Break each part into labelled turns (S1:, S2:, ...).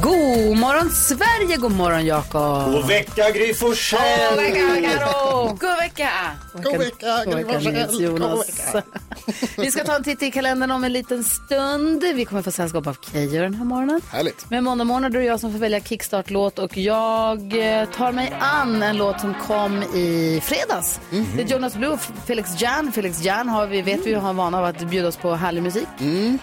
S1: God morgon Sverige, god morgon Jakob.
S2: God vecka Gry Forssell!
S1: God vecka Karo.
S3: God vecka!
S4: God vecka,
S1: God
S4: Gry Forssell.
S1: Jonas. Vi ska ta en titt i kalendern om en liten stund. Vi kommer få sällskap av Keyyo den här morgonen.
S4: Härligt.
S1: Men måndag morgon är det jag som får välja kickstart-låt och jag eh, tar mig an en låt som kom i fredags. Det är Jonas Blue och Felix Jan. Felix Jan har vi, vet vi har en vana av att bjuda oss på härlig musik.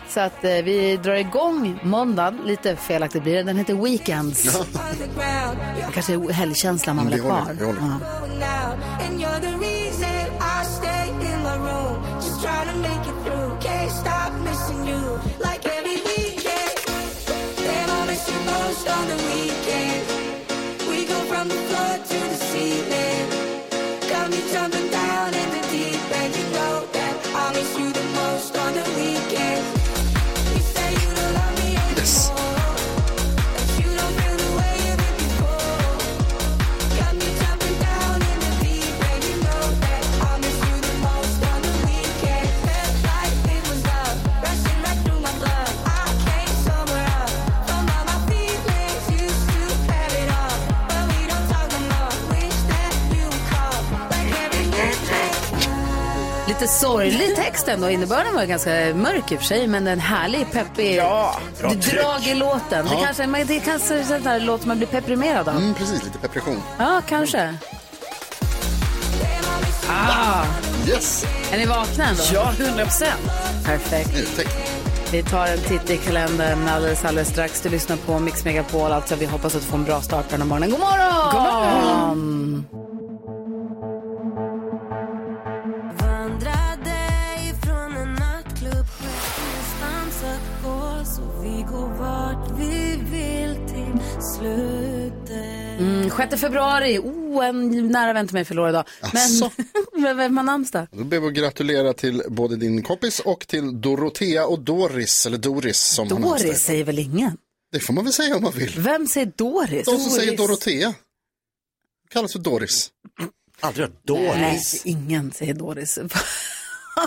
S1: Så att eh, vi drar igång måndagen, lite felaktigt blir det, den heter Weekends. Det kanske är helgkänslan man vill
S4: Det
S1: ha kvar.
S4: det håller.
S1: Ja.
S5: On the weekend. We go from the floor to the ceiling. Got me jumping down
S1: Lite sorglig text ändå. Innebörden var ganska mörk i och för sig, men en härlig, peppig
S2: bra
S1: drag i låten. Det
S4: Ja.
S1: kanske, men det är kanske sånt där låt man blir deprimerad av.
S4: Mm, precis, lite depression.
S1: Ja, kanske. Ah,
S4: Yes,
S1: är ni vakna ändå?
S3: Ja, 100 procent.
S1: Perfekt. Vi tar en titt i kalendern alldeles, alldeles strax. Du lyssnar på Mix Megapol. Alltså, vi hoppas att du får en bra start på den här morgonen. God morgon! God morgon!
S5: Så vi går vart vi vill till slutet
S1: Mm, 6 februari. Oh, en nära vän till mig förlorar idag.
S4: Asså?
S1: Men vem har namnsdag?
S4: Då ber vi att gratulera till både din kompis och till Dorotea och Doris, eller Doris som.
S1: Doris säger väl ingen?
S4: Det får man väl säga om man vill.
S1: Vem säger Doris?
S4: De som säger Dorotea kallas för Doris.
S2: Aldrig hört
S1: Nej,
S2: Doris.
S1: ingen säger Doris.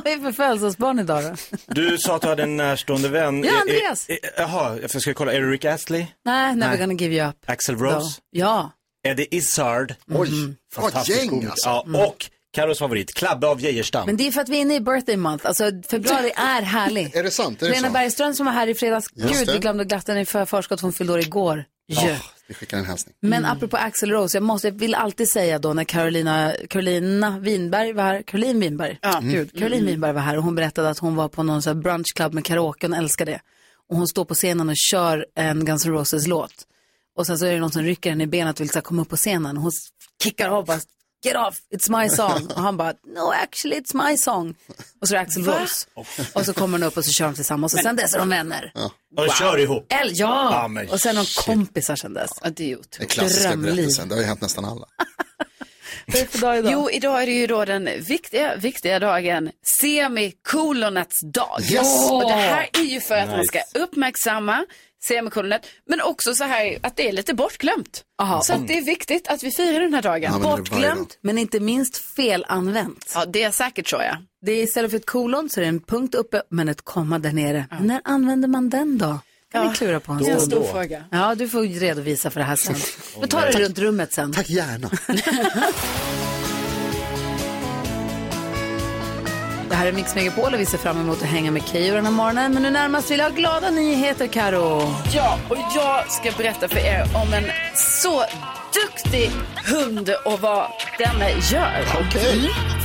S1: Är det för födelsedagsbarn idag då?
S2: Du sa att du hade en närstående vän.
S1: Ja, Andreas.
S2: Jaha, jag ska kolla. Är det Rick Astley?
S1: Nej, never
S2: Nej.
S1: gonna give you up.
S2: Axel
S1: Då.
S2: Rose?
S1: Ja.
S2: Eddie Izzard?
S4: Oj, vad
S2: Fantastisk
S4: gäng
S2: komiker.
S4: alltså.
S2: Ja, och Carros favorit, Klabbe av Geijerstam.
S1: Men det är för att vi är inne i birthday month. Alltså februari är härlig.
S4: Är det sant? Är det
S1: Lena
S4: så?
S1: Bergström som var här i fredags.
S4: Just
S1: Gud,
S4: det.
S1: vi glömde glatta henne för förskott. Hon fyllde år igår.
S4: Ja,
S1: Jö.
S4: Vi skickar en hälsning.
S1: Men apropå Axel Rose, jag, måste, jag vill alltid säga då när Carolina, Carolina Winberg var här, Caroline Winberg, ja. Gud, Caroline Winberg var här och hon berättade att hon var på någon sån här brunchklubb med karaoke, hon älskar det. Och hon står på scenen och kör en Guns N' Roses låt. Och sen så är det någon som rycker henne i benet och vill så här, komma upp på scenen. Och hon kickar av bara, get off, it's my song. Och han bara, no actually it's my song. Och så är det Axel Rose. Och så kommer hon upp och så kör de tillsammans och sen dess är de vänner.
S2: De kör ihop.
S1: El, ja!
S2: Ja, men
S1: och sen är de kompisar sen dess.
S3: Ja, det är
S4: Den
S3: otroligt.
S4: klassiska
S1: Drömliv.
S4: berättelsen, det har ju hänt nästan alla.
S1: Vad är det för dag idag?
S3: Jo, idag är det ju då den viktiga, viktiga dagen, semikolonets dag.
S4: Yes.
S3: Och det här är ju för att man ska uppmärksamma semikolonet, men också så här att det är lite bortglömt.
S1: Aha.
S3: Så att det är viktigt att vi firar den här dagen.
S4: Det varje dag.
S1: Bortglömt, men inte minst felanvänt.
S3: Ja, det är säkert så ja.
S1: Det är istället för ett kolon så är det en punkt uppe, men ett komma där nere. När använder man den då? Kan vi klura på en
S3: Det är en stor
S2: då.
S3: fråga.
S1: Ja, du får redovisa för det här sen. Vi tar det runt rummet sen.
S4: Tack gärna.
S1: Det här är Mix Megapol och vi ser fram emot att hänga med Keyyo den här morgonen. Men nu närmast vill jag ha glada nyheter, Karo.
S3: Ja, och jag ska berätta för er om en så duktig hund och vad denna gör.
S4: Okej.
S3: Jo,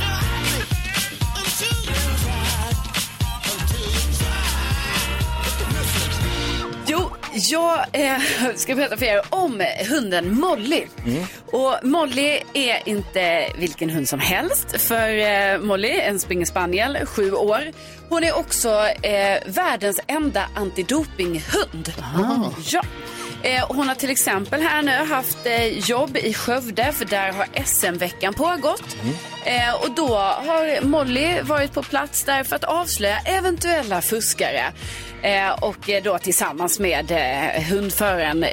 S3: jag eh, ska berätta för er om hunden Molly. Och Molly är inte vilken hund som helst. För eh, Molly, en springer spaniel, sju år. Hon är också eh, världens enda antidopinghund. Ja. Eh, hon har till exempel här nu haft eh, jobb i Skövde för där har SM-veckan pågått. Eh, och då har Molly varit på plats där för att avslöja eventuella fuskare. Och då tillsammans med hundföraren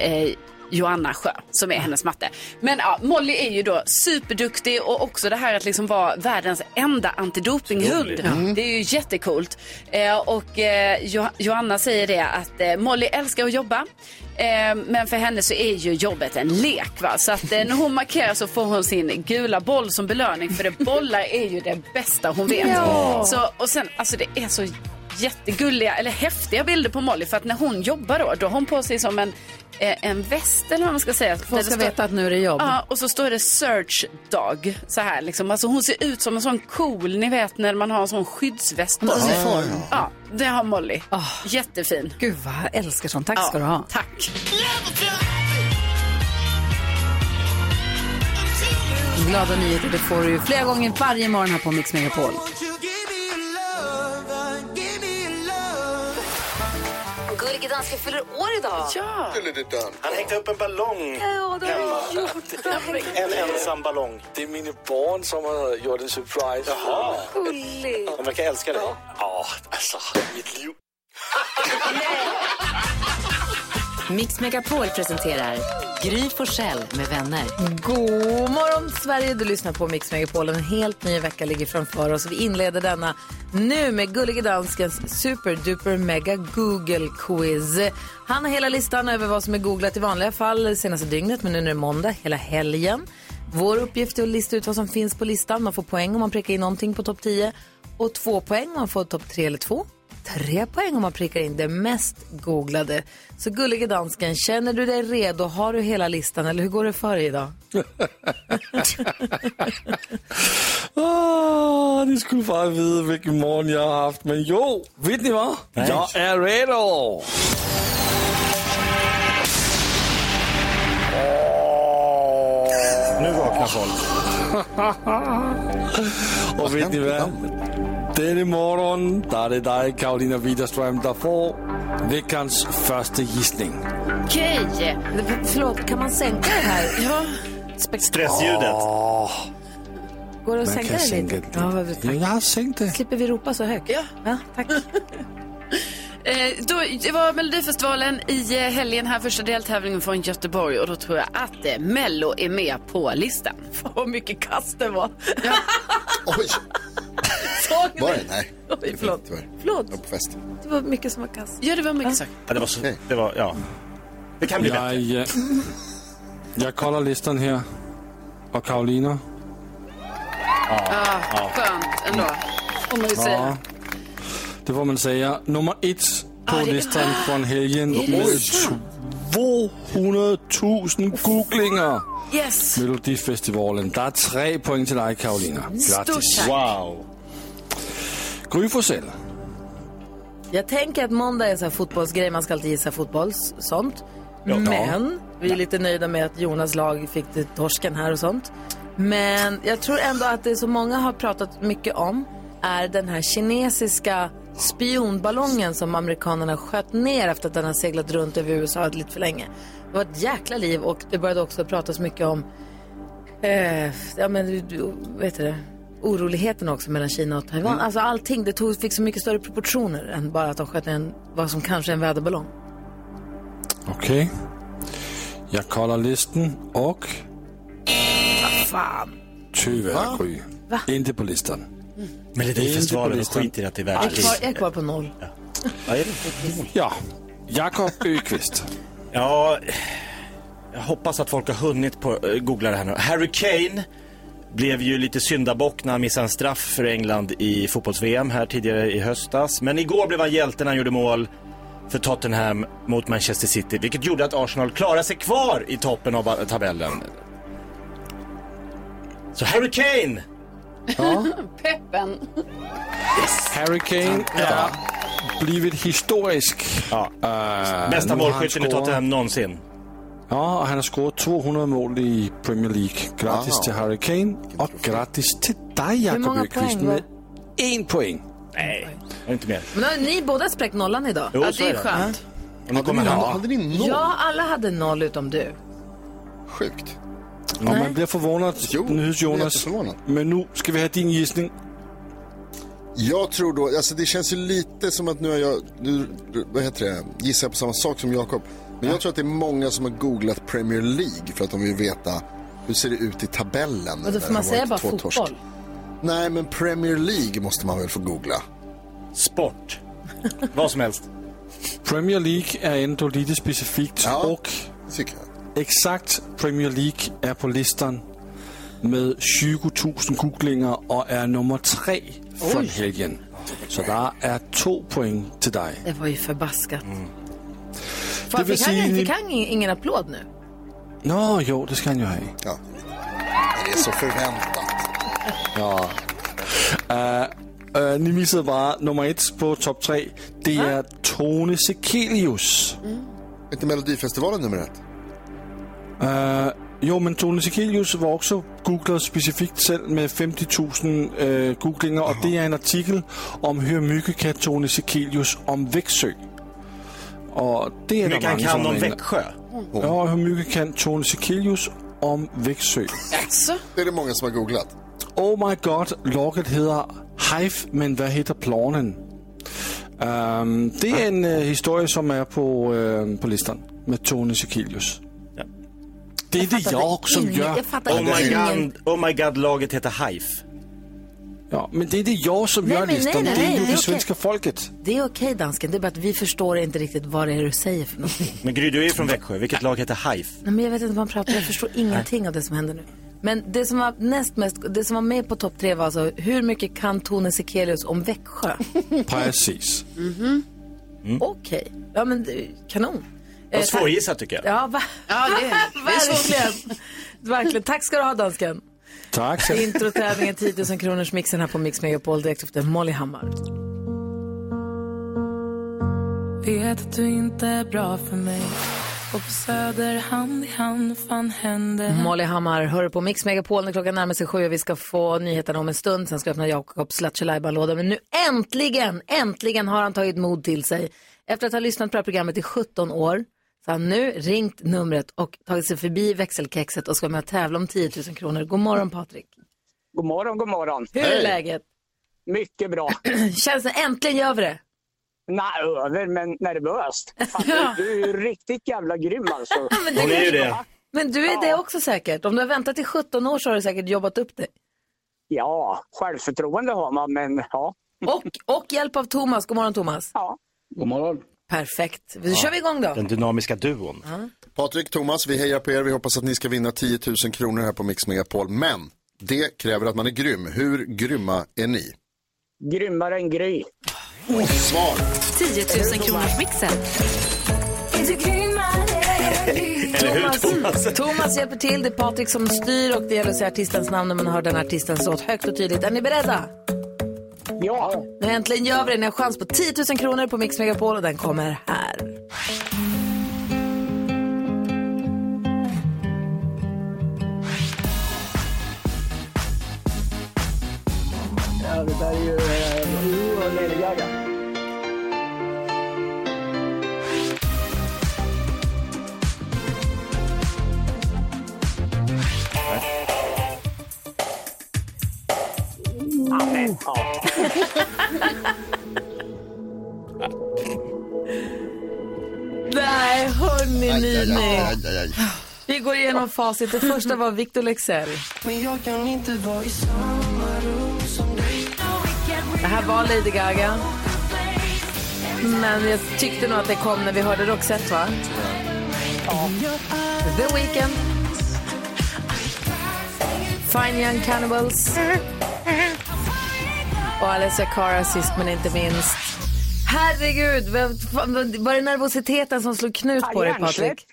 S3: Joanna Sjö som är hennes matte. Men ja, Molly är ju då superduktig och också det här att liksom vara världens enda antidopinghund. Det är ju jättekult. Eh, och eh, jo- Joanna säger det att eh, Molly älskar att jobba. Eh, men för henne så är ju jobbet en lek. Va? Så att eh, när hon markerar så får hon sin gula boll som belöning. För det bollar är ju det bästa hon vet. Så, och sen, alltså det är så jättegulliga, eller häftiga bilder på Molly. För att när hon jobbar då, då har hon på sig som en, eh, en väst eller vad man ska säga.
S1: Folk ska
S3: står-
S1: veta att nu är det jobb.
S3: Ja, och så står det search dog. Så här liksom. Alltså hon ser ut som en sån cool, ni vet när man har en sån skyddsväst på sig. Ja, det har Molly.
S1: Ah.
S3: Jättefin.
S1: Gud vad jag älskar sånt. Tack ska du ha.
S3: Tack.
S1: Glada nyheter det får du ju flera gånger varje morgon här på Mix Megapol.
S6: Gullige dansken fyller år idag.
S3: Ja.
S2: Han hängde upp en ballong
S6: Ja, det gjort.
S2: En ensam ballong.
S7: Det är mina barn som har gjort en surprise.
S2: Jaha,
S6: Gullig.
S2: de verkar älska dig.
S7: Ja, alltså, mitt liv.
S6: Mix Megapol presenterar Gry Forssell med vänner.
S1: God morgon Sverige, du lyssnar på Mix Megapol. En helt ny vecka ligger framför oss. Vi inleder denna nu med Gullige Danskens superduper mega Google quiz. Han har hela listan över vad som är googlat i vanliga fall senaste dygnet, men nu är det måndag, hela helgen. Vår uppgift är att lista ut vad som finns på listan. Man får poäng om man prickar in någonting på topp 10 och två poäng om man får topp 3 eller 2. Tre poäng om man prickar in det mest googlade. Så gullige dansken, känner du dig redo? Har du hela listan eller hur går det för dig idag?
S7: Åh, ni skulle bara veta vilken morgon jag har haft. Men jo, vet ni vad? Jag är redo!
S2: Nu vaknar folk.
S7: Och vet ni vad? Denne morgon, där är det dig, Karolina Widerström, der får veckans första gissning.
S3: Okej.
S1: Förlåt, kan man sänka det här?
S3: Ja.
S2: Stressljudet.
S7: Åh,
S1: Går det att
S7: man
S1: sänka
S7: kan
S1: det
S7: sänka
S1: lite?
S7: det.
S1: Ja,
S7: Ja,
S1: tack.
S7: jag har sänkt det.
S1: Slipper vi ropa så högt?
S3: Ja.
S1: tack.
S3: Eh, då, det var Melodifestivalen i eh, helgen här, första deltävlingen från Göteborg och då tror jag att eh, Mello är med på listan.
S1: Vad mycket kast det var.
S4: Oj,
S1: Såg
S4: var
S1: ni?
S4: det? Nej.
S1: Oj, förlåt.
S4: Tyvärr.
S1: Förlåt.
S4: Jag var på fest.
S1: Det var mycket som var kast.
S3: Ja, det var mycket sagt.
S2: Ja, det var så, det var, ja. Det kan bli bättre.
S7: Jag, eh, jag kollar listan här. Och Karolina,
S3: Skönt ändå, får man ju säga.
S7: Ja, det får man säga. Nummer ett på listan från helgen med 200 000 googlingar.
S3: Yes.
S7: Melodifestivalen. Der er tre point til dig, Karolina. Grattis.
S2: Wow.
S7: Gry Forssell.
S1: Jag tänker att måndag är en sån här fotbollsgrej, man ska alltid gissa fotboll, sånt. Men vi är lite nöjda med att Jonas lag fick det torsken här och sånt. Men jag tror ändå att det som många har pratat mycket om är den här kinesiska spionballongen som amerikanerna sköt ner efter att den har seglat runt över USA lite för länge. Det var ett jäkla liv och det började också pratas mycket om eh, ja, men, vet du det? oroligheterna också mellan Kina och Taiwan. Alltså allting, det tog, fick så mycket större proportioner än bara att de sköt en, vad som kanske är en väderballong.
S7: Okay. Jeg kolder listen og
S1: Fan.
S7: tyvärr, Gry. Inte på listan.
S2: Melodifestivalen,
S7: listan.
S2: skit i att det är
S1: Jag är, kvar, jag är kvar på noll.
S2: Ja, är det?
S7: Ja, Jakob Öqvist.
S2: Ja, jag hoppas att folk har hunnit på, äh, googla det här nu. Harry Kane blev ju lite syndabock när han missade en straff för England i fotbolls-VM här tidigare i höstas. Men igår blev han hjälte när han gjorde mål för Tottenham mot Manchester City, vilket gjorde att Arsenal klarade sig kvar i toppen av tabellen. Så Harry Kane!
S3: Peppen.
S7: Harry Kane er blivit historisk.
S2: Ja.
S7: Uh,
S2: Bästa målskytten i Tottenham någonsin.
S7: Ja, och han har scoret 200 mål i Premier League. Grattis
S4: Wow.
S7: till Harry Kane och grattis till dig, Jakob
S1: många
S7: Öqvist, med en poäng.
S2: Nej, är inte mer.
S1: Men har ni båda spräckt nollan idag?
S2: Jo,
S3: Ja, det är
S2: det.
S3: skönt.
S4: Hade
S2: kommer
S4: ni, hade ni noll?
S1: Ja, alla hade noll utom du.
S4: Sjukt.
S7: Och man blir förvånad,
S4: Jo,
S7: Jonas. Men nu ska vi ha din gissning.
S4: Jag tror då, alltså det känns ju lite som att nu har jag, nu, vad heter det, gissar jag på samma sak som Jakob. Men Men jag tror att det är många som har googlat Premier League för att de vill veta hur ser det ut i tabellen.
S1: Och då får
S4: det
S1: man säga bara fotboll.
S4: torsk. Nej, men Premier League måste man väl få googla.
S2: Sport. Vad som helst.
S7: Premier League är ändå lite specifikt
S4: Ja.
S7: och
S4: Tycker jag.
S7: Exakt Premier League är på listan med 20 000 googlinger och är nummer tre från helgen. Så där är två poäng till dig.
S1: Det var ju förbaskat.
S7: Mm.
S1: Fan,
S7: Det vill
S1: fick, han, fick han ingen, applåd nu?
S7: Nå, jo, det ska han ju ha.
S4: Ja. Det är så förväntat.
S7: Ja. Uh, uh, ni missade bara nummer ett på topp tre. Det är Tone Sekelius.
S4: Är inte Melodifestivalen nummer ett?
S7: Uh, jo, men Tone Sekelius var också googlad specifikt selv med 50 000 uh, googlinger, och det är en artikel om hur mycket kan Tone Sekelius om Växjö. Och det der
S2: mycket han
S7: mange,
S2: kan
S7: som
S2: om
S7: er
S2: Växjö?
S7: Ja, hur mycket kan Tone Sekelius om Växjö?
S4: Det är det många som har googlat.
S7: Oh my god, logget hedder Hive, men hvad heter planen? Um, det er en uh, historie, som er på, uh, på listan med Tone Sekelius. Det är det jag som gör.
S1: Jag
S2: Oh my god, oh my god laget heter Hive.
S7: Ja, men det är det jag som
S1: Nej,
S7: gör listan.
S1: nej, nej,
S7: det är
S1: nej,
S7: inte
S1: det är
S7: det svenska folket.
S1: Det är okej dansken, det är bara att vi förstår inte riktigt vad det är du säger för någonting.
S2: Men Gry, du är ju från Växjö. Vilket lag heter Hive?
S1: Nej, men jag vet inte vad man pratar jag förstår ingenting av det som händer nu. Men det som var näst mest, det som var med på topp tre var alltså hur mycket kan Tone Sekelius om Växjö?
S7: Precis.
S1: Okej, ja men kanon. Eh, tack.
S2: svårgissat tycker jag.
S1: Ja, va?
S3: Ja, det, det är
S1: verkligen. Verkligen. Tack ska du ha dansken.
S7: Tack. så-
S1: Introtävlingen 10 000 kronors mixen här på Mix Megapol direkt efter Molly Hammar.
S8: Vet att du inte är bra för mig Och på Söder hand i hand fan hände
S1: Molly Hammar hör på Mix Megapol när klockan närmar sig sju och vi ska få nyheterna om en stund. Sen ska jag öppna Jakobs Lattjo låda Men nu äntligen, äntligen har han tagit mod till sig. Efter att ha lyssnat på det här programmet i 17 år så han nu ringt numret och tagit sig förbi växelkexet och ska med och tävla om 10 000 kronor. God morgon Patrik.
S9: God morgon, god morgon.
S1: Hur är läget?
S9: Mycket bra.
S1: Känns det äntligen gör vi det?
S9: Nej, över, men nervöst. Fan, du, du är ju riktigt jävla grym alltså.
S1: Men,
S2: Hon är ju det.
S1: men du är det också säkert. Om du har väntat i 17 år så har du säkert jobbat upp det.
S9: Ja, självförtroende har man, men ja.
S1: Och, och hjälp av Thomas. God morgon Thomas.
S9: ja.
S7: God morgon.
S1: Perfekt. Då kör vi igång då.
S2: Den dynamiska duon.
S4: Patrik, Thomas, vi hejar på er. Vi hoppas att ni ska vinna 10 000 kronor här på Mix Megapol. Men det kräver att man är grym. Hur grymma är ni?
S9: Grymmare än Gry.
S4: Svar.
S6: 10 000 kronors mixen.
S2: Hur Thomas?
S1: Thomas hjälper till, det är Patrik som styr och det gäller att säga artistens namn när man hör den artistens låt högt och tydligt. Är ni beredda?
S9: Ja,
S1: Nu äntligen gör vi det. Ni har chans på 10 000 kronor på Mix Megapol och den kommer här.
S9: ja det där är ju uh, Lady Gaga. Ja, men, ja.
S1: Nej, hörni ni. Vi går igenom facit. Det första var Victor Lexell. Det här var Lady Gaga. Men jag tyckte nog att det kom när vi hörde Roxette, va? The Weeknd. Fine Young Cannibals. Och Alessia Cara sist men inte minst. Herregud, var det nervositeten som slog knut på dig. Patrik?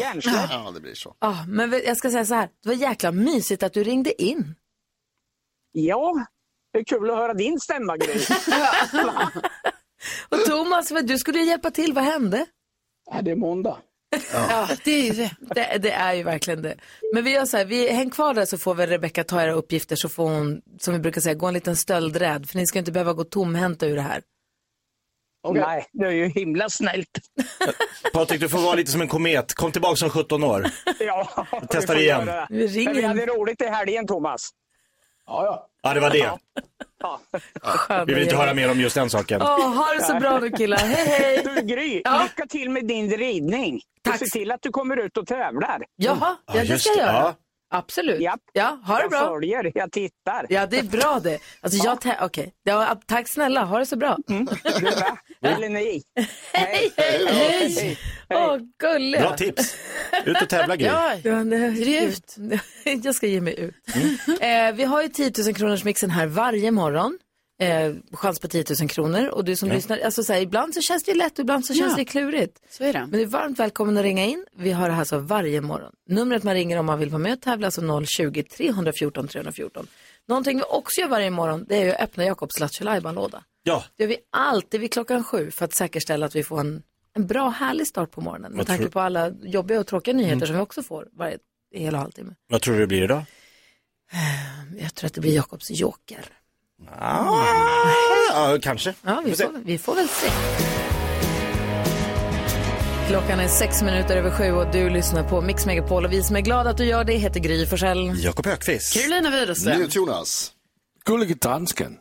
S9: Hjärnsläpp.
S4: Ja, det blir så.
S1: Ja, men jag ska säga så här, det var jäkla mysigt att du ringde in.
S9: Ja, det är kul att höra din stämma, Gry.
S1: Och Thomas, vad- du skulle ju hjälpa till, vad hände?
S9: Ja, det är måndag.
S1: Ja, det är ju det. det. Det är ju verkligen det. Men vi gör så här, vi, häng kvar där så får väl Rebecka ta era uppgifter så får hon, som vi brukar säga, gå en liten stöldrädd. För ni ska inte behöva gå tomhänta ur det här.
S9: Nej, det är ju himla snällt.
S2: Patrik, du får vara lite som en komet. Kom tillbaka som 17 år.
S9: Ja,
S2: Testar
S9: vi får
S2: igen.
S9: göra det.
S1: Vi ringer
S9: Men vi hade roligt i helgen, Thomas.
S2: Ja, Ja, det var det. Vi vill inte höra mer om just den saken.
S1: Åh, ha det så bra nu killar. Hej hej.
S9: Du Gry,
S1: Ja.
S9: lycka till med din ridning.
S1: Tack.
S9: Och se till att du kommer ut och tävlar.
S1: Jaha, ja, det ska jag göra. Absolut.
S9: Japp.
S1: Ja, ha det
S9: Jag
S1: bra.
S9: följer, jag tittar.
S1: Ja, det är bra det. Alltså, jag Okej, ja, tack snälla. Ha det så bra.
S9: Du, va? Eller ni.
S1: Hej, hej, hej. Åh, gulliga.
S2: Bra tips. Ut och tävla Gry.
S3: Ja, Ge ut.
S1: jag ska ge mig ut. Eh, vi har ju 10 000 kronors mixen här varje morgon. Eh, chans på 10 000 kronor. Och du som lyssnar, alltså så här, ibland så känns det lätt och ibland så känns
S3: Ja.
S1: det klurigt.
S3: så är det.
S1: Men du är varmt välkommen att ringa in. Vi har det här så varje morgon. Numret man ringer om man vill vara med och tävla, alltså 020-314 314. Någonting vi också gör varje morgon, det är att öppna Jakobs Lattjo låda
S2: Ja,
S1: Det gör vi alltid vid klockan sju för att säkerställa att vi får en, en bra, härlig start på morgonen. Med
S2: Vad
S1: tanke
S2: tror-
S1: på alla jobbiga och tråkiga nyheter som vi också får varje hel och halvtimme.
S2: vad tror du det blir idag?
S1: Jag tror att det blir Jakobs joker.
S2: Ah, ja, kanske.
S1: Ja, vi
S2: Får
S1: vi får väl se. Klockan är sex minuter över sju och du lyssnar på Mix Megapol och vi som är glada att du gör det heter Gry Forssell.
S2: Jakob Högqvist.
S3: Carolina Widerström.
S4: NyhetsJonas.
S7: Gullige dansken.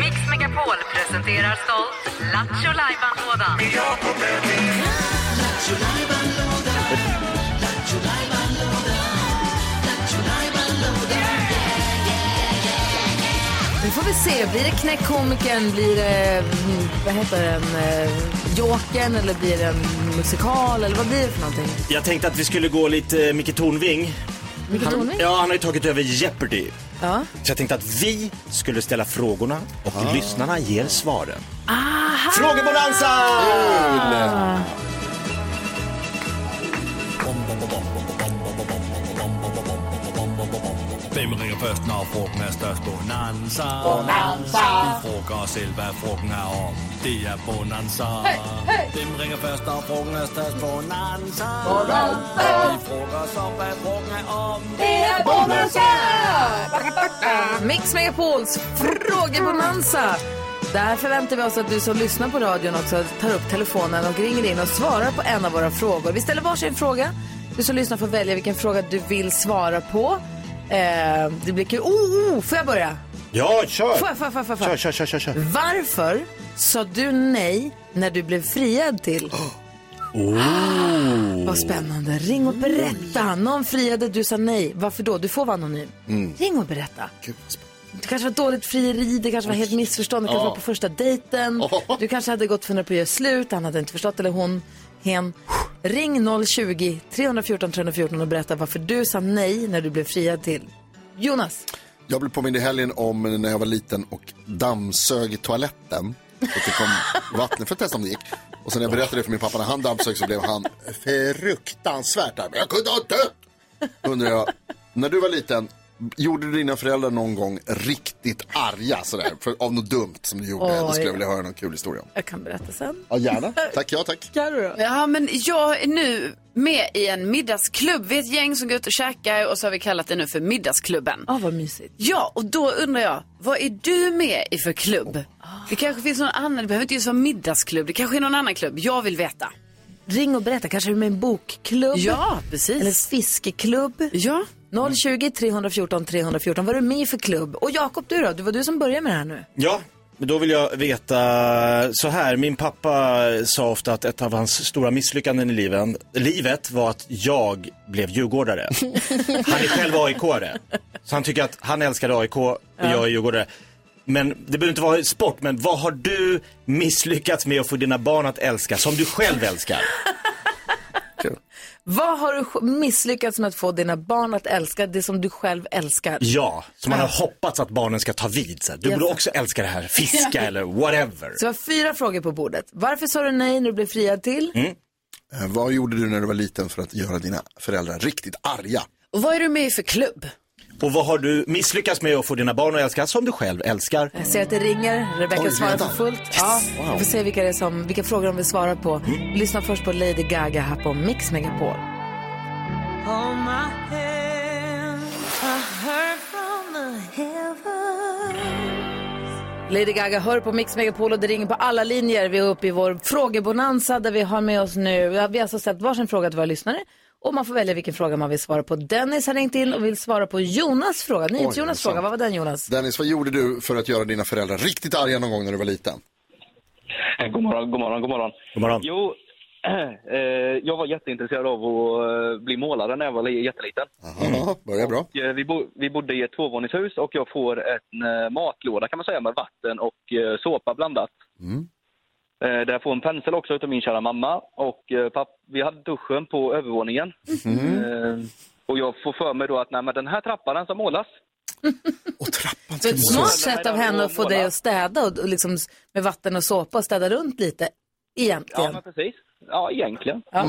S6: Mix Megapol presenterar stolt Lattjo Lajban-lådan.
S1: Nu får vi se, blir det knäckkomikern, blir det, mm, vad heter den, eh, Jokern eller blir det en musikal eller vad blir det för någonting?
S2: Jag tänkte att vi skulle gå lite eh, Micke Tornving.
S1: Micke Tornving?
S2: ja, han har ju tagit över Jeopardy.
S1: Ja.
S2: Så jag tänkte att vi skulle ställa frågorna och lyssnarna ger svaren.
S1: Aha!
S2: Frågebonanza!
S10: Hvem ringer først, når frugten er størst? Bonanza. Bonanza. Vi frågar os selv, hvad frugten er om. Det er Bonanza. Hvem ringer først, når frugten er størst? Bonanza. Bonanza. Vi frågar os om, hvad frugten er om.
S1: Mix Megapols frågebonanza. Där förväntar vi oss att du som lyssnar på radion också tar upp telefonen och ringer in och svarar på en av våra frågor. Vi ställer varsin fråga. Du som lyssnar får välja vilken fråga du vill svara på. Eh, det blir kul. Oh, oh, får jag börja?
S2: Ja, kör!
S1: Får jag, får jag, får jag, får
S2: Kör,
S1: jag?
S2: kör, kör, kör. kör.
S1: Varför sa du nej när du blev friad till?
S2: Oh.
S1: Vad spännande. Ring och berätta. Någon friade, du sa nej. Varför då? Du får vara anonym. Ring och berätta.
S4: Gud.
S1: Det kanske var dåligt frieri, det kanske var helt missförstånd, det kanske var på första dejten. Du kanske hade gått på att göra slut, han hade inte förstått, eller hon, hem. Ring 020-314 314 och berätta varför du sa nej när du blev friad till. Jonas,
S4: Jag blev påmind i helgen om när jag var liten och dammsög toaletten. Och det kom vatten för att testa om det gick. Och sen när jag berättade det för min pappa när han dammsög så blev han fruktansvärt arg. Jag kunde ha dött! Undrar jag, när du var liten, gjorde dina föräldrar någon gång riktigt arga sådär? För, av något dumt som du gjorde? Då skulle jag vilja höra någon kul historia om.
S1: jag kan berätta sen.
S4: Ja, gärna. Tack, ja tack.
S1: Carro då?
S3: Ja, men jag är nu med i en middagsklubb. Vi är ett gäng som går ut och käkar och så har vi kallat det nu för middagsklubben.
S1: Ah, vad mysigt.
S3: Ja, och då undrar jag, vad är du med i för klubb? Det kanske finns någon annan, det behöver inte just vara middagsklubb, det kanske är någon annan klubb. Jag vill veta.
S1: Ring och berätta, kanske är du med i en bokklubb?
S3: Ja, precis.
S1: Eller fiskeklubb?
S3: Ja.
S1: 020 314 314, vad är du med i för klubb? Och Jakob, du då? Det var du som började med det här nu.
S2: Ja, men då vill jag veta så här. Min pappa sa ofta att ett av hans stora misslyckanden i liven, livet var att jag blev djurgårdare. Han är själv AIK-are. Så han tycker att han älskar AIK och jag är djurgårdare. Men det behöver inte vara sport, men vad har du misslyckats med att få dina barn att älska som du själv älskar?
S1: Vad har du misslyckats med att få dina barn att älska det som du själv älskar?
S2: Ja, som man har hoppats att barnen ska ta vid. Så här. Du borde också älska det här, fiska eller whatever.
S1: Så jag har fyra frågor på bordet. Varför sa du nej när du blev friad till?
S2: Mm.
S4: Eh, vad gjorde du när du var liten för att göra dina föräldrar riktigt arga?
S3: Och vad är du med i för klubb?
S2: Och vad har du misslyckats med att få dina barn att älska som du själv älskar?
S1: Jag ser att det ringer. Rebecca svarar för fullt. Ja, vi får se vilka, det är som, vilka frågor de vill svara på. Lyssna först på Lady Gaga här på Mix Megapol. Lady Gaga hör på Mix Megapol och det ringer på alla linjer. Vi är uppe i vår frågebonanza där vi har med oss nu, vi har alltså ställt varsin fråga till våra lyssnare Och man får välja vilken fråga man vill svara på. Dennis har ringt in och vill svara på Jonas fråga. NyhetsJonas
S4: Oj,
S1: fråga, vad var den Jonas?
S4: Dennis, vad gjorde du för att göra dina föräldrar riktigt arga någon gång när du var liten?
S11: Eh, God morgon, god morgon, god morgon.
S2: God morgon.
S11: Jo, eh, jag var jätteintresserad av att eh, bli målare när jag var li- jätteliten.
S4: Aha, börjar bra.
S11: Och, eh, vi, bo, vi bodde i ett tvåvåningshus och jag får en eh, matlåda kan man säga med vatten och eh, såpa blandat.
S4: Mm.
S11: Eh, där jag får en pensel också utav min kära mamma och eh, papp, vi hade duschen på övervåningen.
S4: Mm.
S11: Och jag får för mig då att nej, men den här trappan den ska målas.
S1: Så ett smart sätt av henne att få dig att städa och, och liksom med vatten och såpa och städa runt lite.
S11: Ja,
S1: Egentligen.
S11: men precis. Ja, egentligen.
S1: Ja.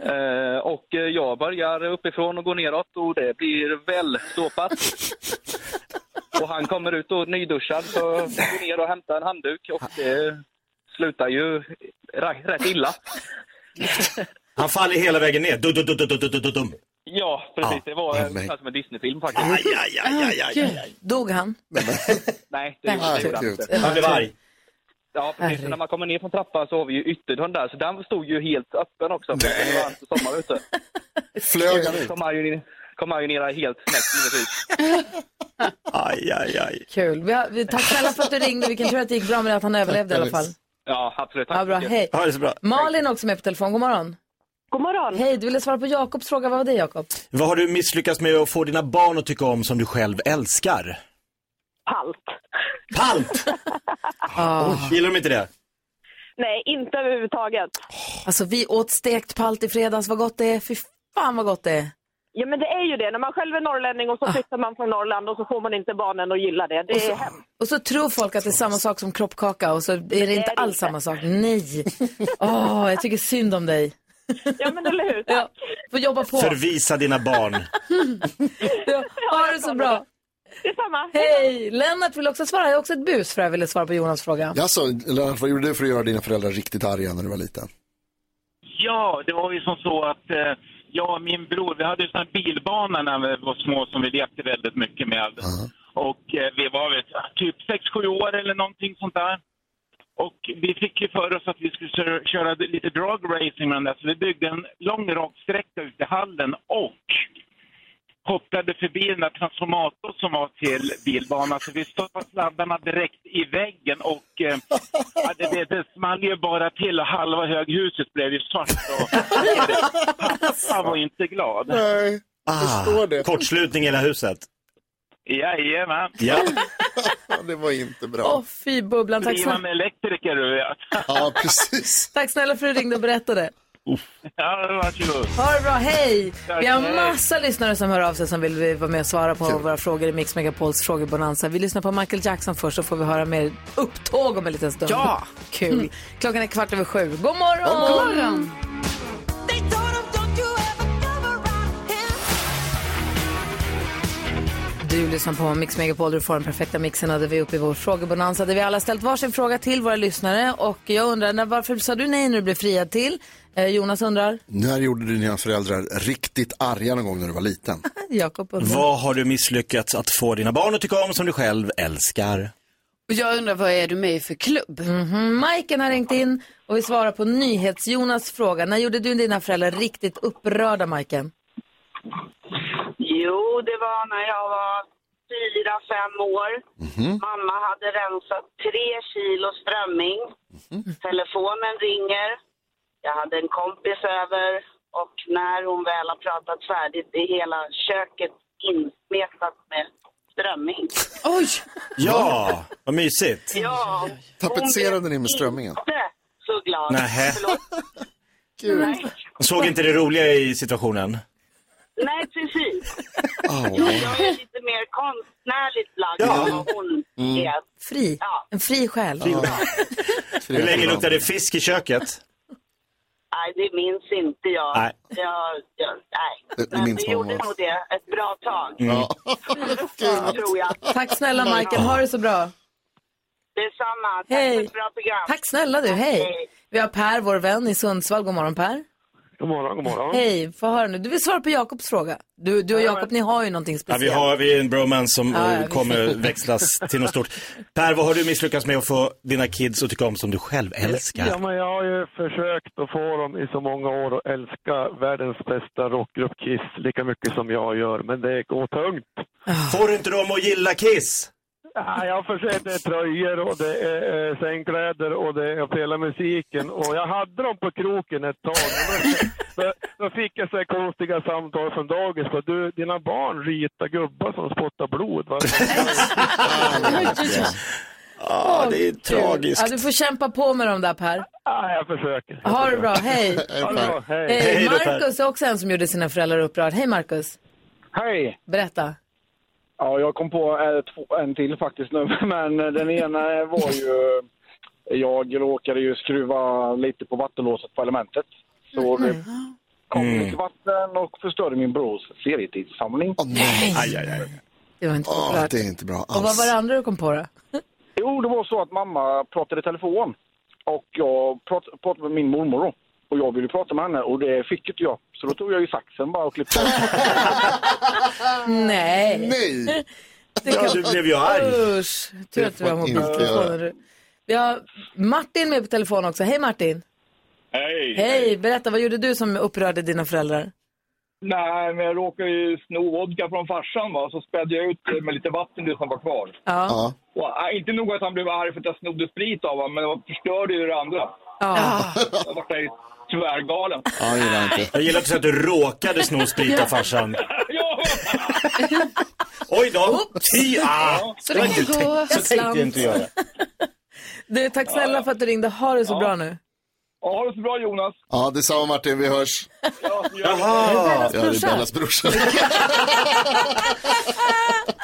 S11: Eh, och eh, jag börjar uppifrån och går neråt och det blir väl såpat. och han kommer ut och nyduschad så går ner och hämtar en handduk och det slutar ju rätt illa.
S2: Han faller hela vägen ner. Du, du, du, du, du, du, du, dum.
S11: Ja, precis.
S2: Ja.
S11: Det var som en Disney-film faktiskt.
S2: Aj, aj, aj, aj, aj, aj.
S1: Dog han?
S11: Nej, det gjorde han inte.
S2: Han blev arg.
S11: Ja, precis. När man kommer ner från trappan så har vi ju ytterdörren där, så den stod ju helt öppen också. för Det var varmt och sommar ute.
S4: Flög han ut?
S11: Kom han ju, kom han ju ner helt snett givetvis.
S2: Aj, aj, aj.
S1: Kul. Vi har, vi, tack snälla för att du ringde. Vi kan tro att det gick bra med att han överlevde i alla fall.
S11: Ja, absolut. Tack
S1: Ja, bra. Hej.
S2: Ja, det så bra.
S1: Malin är också med på telefon. God morgon.
S12: God morgon.
S1: Hej, du ville svara på Jakobs fråga. Vad var det Jakob?
S2: Vad har du misslyckats med att få dina barn att tycka om som du själv älskar?
S12: Palt.
S2: Palt! Oj, Gillar de inte det?
S12: Nej, inte överhuvudtaget.
S1: Alltså vi åt stekt palt i fredags. Vad gott det är. Fy fan vad gott det är.
S12: Ja, men det är ju det. När man själv är norrlänning och så flyttar man från Norrland och så får man inte barnen att gilla det. Det är hemskt.
S1: Och så tror folk att det är samma sak som kroppkaka och så är det inte
S12: det
S1: alls
S12: inte.
S1: samma sak. Nej. Åh, jag tycker synd om dig.
S12: Ja, men eller hur?
S1: Ja, får jobba på.
S2: Förvisa dina barn.
S1: Ja, ha det så bra.
S12: Detsamma.
S1: Hej! Lennart vill också svara. Jag har också ett bus för jag ville svara på Jonas fråga.
S4: Jaså, Lennart, vad gjorde du för att göra dina föräldrar riktigt arga när du var liten?
S13: Ja, det var ju som så att eh, jag och min bror, vi hade ju sån här bilbana när vi var små som vi lekte väldigt mycket med. Och eh, vi var väl typ 6-7 år eller någonting sånt där. Och vi fick ju för oss att vi skulle köra, lite drag racing med den där, så vi byggde en lång rak sträcka ut i hallen och kopplade förbi den där transformatorn som var till bilbanan. Så vi stoppade sladdarna direkt i väggen och eh, det, det, det small ju bara till och halva höghuset blev ju svart. Och, pappa var inte glad.
S4: Nej,
S2: Ah, kortslutning i hela huset.
S13: Jajamän.
S2: Ja.
S4: det var inte bra.
S1: Åh, fy bubblan. Tack snälla.
S13: elektriker, du vet.
S4: Ja, precis.
S1: Tack snälla för att du ringde och berättade.
S13: Ja, varsågod.
S1: Ha det bra, hej!
S13: Tack,
S1: Vi har
S13: hej.
S1: massa lyssnare som hör av sig som vill vara med och svara på våra frågor i Mix Megapols frågebonanza. Vi lyssnar på Michael Jackson först så får vi höra mer upptåg om en liten stund.
S3: Ja.
S1: Kul. Klockan är kvart över sju. God morgon!
S3: God morgon.
S1: Du lyssnar på Mix Megapol, du får den perfekta mixen där vi är uppe i vår frågebonanza där vi alla ställt varsin fråga till våra lyssnare och jag undrar när, varför sa du nej när du blev friad till? Eh, Jonas undrar,
S4: När gjorde du dina föräldrar riktigt arga någon gång när du var liten?
S1: Jakob undrar.
S2: Vad har du misslyckats att få dina barn att tycka om som du själv älskar?
S3: Och jag undrar, vad är du med i för klubb?
S1: Mhm, Majken har ringt in och vi svarar på NyhetsJonas fråga. När gjorde du dina föräldrar riktigt upprörda, Majken?
S14: Jo, det var när jag var fyra, fem år. Mamma hade rensat tre kilo strömming. Telefonen ringer. Jag hade en kompis över och när hon väl har pratat färdigt är hela köket insmetat med strömming.
S3: Oj!
S2: Ja, vad mysigt.
S14: Ja,
S4: Tapetserade ni med strömmingen?
S14: inte så glad.
S2: Nähä.
S14: Förlåt.
S4: Gud.
S14: Nej.
S2: Såg inte det roliga i situationen?
S14: Nej, precis.
S4: Oh.
S14: Jag är lite mer konstnärligt lagd
S2: Ja.
S14: än vad hon
S2: Mm.
S14: är.
S1: Fri.
S14: Ja.
S1: En fri själ.
S2: Hur länge luktade det fisk i köket?
S14: Nej, det minns inte jag.
S2: Nej.
S14: Jag, jag, nej.
S4: Det- det
S14: Men
S4: man
S14: gjorde nog det ett bra tag.
S2: Mm.
S14: tror jag.
S1: Tack snälla Majken, ha det så bra.
S14: Detsamma. Tack
S1: Hej.
S14: för ett bra program.
S1: Tack snälla du, hej. Vi har Per, vår vän i Sundsvall. God morgon Per.
S15: God morgon, god morgon.
S1: Hej, få höra nu. Du vill svara på Jakobs fråga. Du, du och Jakob, ni har ju någonting
S2: Ja,
S1: speciellt.
S2: vi har vi är en bromance som
S1: Ja, ja,
S2: kommer växlas till något stort. Per, vad har du misslyckats med att få dina kids att tycka om som du själv älskar?
S15: Ja, men jag har ju försökt att få dem i så många år att älska världens bästa rockgrupp Kiss lika mycket som jag gör, men det går tungt.
S2: Får du inte dem att gilla Kiss?
S15: Ja, jag har försökt, det är tröjor och det är eh, sängkläder och det är hela musiken. Och jag hade dem på kroken ett tag. Men då, då, då fick jag så här konstiga samtal från dagis. För du, dina barn ritar gubbar som spottar blod. Va?
S2: Ja, det är tragiskt.
S1: Ja, du får kämpa på med dem där Per.
S15: Ja, jag försöker. Jag
S1: Ha det bra, hej.
S15: Hej.
S1: Hej, Marcus är också en som gjorde sina föräldrar upprörd. Hej Marcus.
S16: Hej!
S1: Berätta.
S16: Ja, jag kom på eh, två, en till faktiskt nu, men den ena var ju... Jag råkade ju skruva lite på vattenlåset på elementet. Så det kom
S2: Mm.
S16: lite vatten och förstörde min brors ferietidssamling.
S4: nej!
S2: Aj, aj, aj.
S1: Det var inte
S4: Åh,
S1: populärt.
S4: det är inte bra
S1: Och vad
S4: alls.
S1: var det andra du kom på då?
S16: Jo, det var så att mamma pratade i telefon. Och jag prat, pratade med min mormor då. Och jag ville prata med henne och det fick inte jag. Så då tog jag ju saxen bara och klippte.
S1: Nej.
S4: Nej!
S2: Ja, du blev ju arg.
S1: Usch. Tur att du har mobiltelefoner. Vi har Martin med på telefon också. Hej Martin.
S17: Hej!
S1: Hej, berätta vad gjorde du som upprörde dina föräldrar?
S17: Nej, men jag råkade ju sno vodka från farsan va, så spädde jag ut det med lite vatten det som var kvar.
S1: Ja.
S4: Ja.
S17: Och, äh, inte nog att han blev arg för att jag snodde sprit av honom, men jag förstörde ju det andra.
S1: Ja.
S17: Jag var tvärgalen.
S4: Ja, jag gillar inte.
S2: Jag gillar också att du råkade sno sprit av farsan.
S17: ja,
S2: Oj då! Ty, ah.
S1: Så det kan gå
S2: Så tänkte jag inte göra.
S1: Du, tack snälla för att du ringde. Ha det så bra nu.
S17: Ja, ha det så bra Jonas.
S4: Ja, detsamma Martin, vi hörs.
S17: Ja, det.
S2: Jaha!
S4: Ja, det är Bellas brorsa.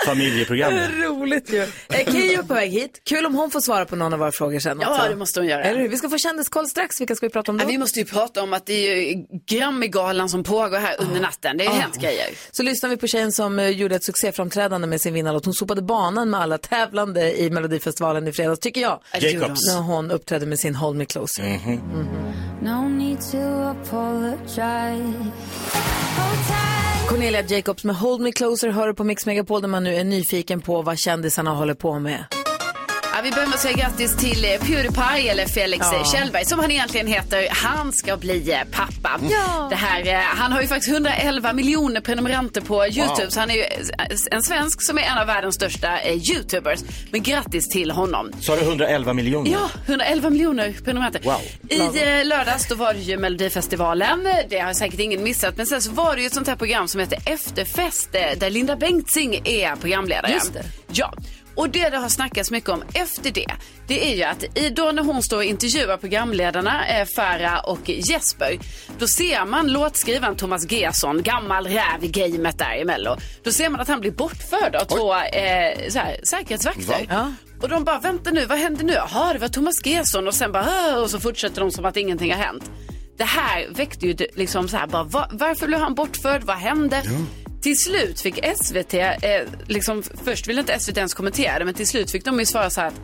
S2: Familjeprogrammet.
S1: Roligt ju. Eh, Keyyo på väg hit. Kul om hon får svara på någon av våra frågor sen
S3: Ja,
S1: också.
S3: det måste hon göra.
S1: Eller hur? Vi ska få kändiskoll strax. Vilka ska vi prata om då?
S3: Ja, vi måste ju prata om att det är ju Grammygalan som pågår här under natten. Det har ju hänt grejer.
S1: Så lyssnar vi på tjejen som eh, gjorde ett succéframträdande med sin vinnarlåt. Hon sopade banan med alla tävlande i Melodifestivalen i fredags, tycker jag.
S2: Jacobs.
S1: När hon uppträdde med sin Hold Me Closer.
S5: No need to apologize.
S1: Cornelia Jacobs med Hold Me Closer hör på Mix Megapol där man nu är nyfiken på vad kändisarna håller på med.
S3: Ja, vi att säga grattis till eh, Pewdiepie, eller Felix
S1: Ja.
S3: ja. Kjellberg, som han egentligen heter. Han ska bli eh, pappa.
S1: Ja.
S3: Det här, eh, han har ju faktiskt 111 miljoner prenumeranter på YouTube, så han är ju eh, en svensk som är en av världens största eh, YouTubers. Men grattis till honom.
S2: Så har du 111 miljoner?
S3: Ja, 111 miljoner prenumeranter.
S2: Wow.
S3: I eh, lördags då var det ju Melodifestivalen. Det har säkert ingen missat. Men sen så var det ju ett sånt här program som heter Efterfest eh, där Linda Bengtzing är programledare.
S1: Just det.
S3: Ja. Och det det har snackats mycket om efter det, det är ju att i, då när hon står och intervjuar programledarna eh, Farah och Jesper, då ser man låtskrivaren Thomas Gesson, gammal räv i gamet där i Mello. Då ser man att han blir bortförd av två eh, så här, säkerhetsvakter.
S1: Ja.
S3: Och de bara, vänta nu, vad händer nu? Jaha, det var Thomas Gesson och sen bara, och så fortsätter de som att ingenting har hänt. Det här väckte ju liksom så här, bara, va, varför blev han bortförd? Vad hände? Till slut fick SVT, eh, liksom, först ville inte SVT ens kommentera det, men till slut fick de ju svara så här att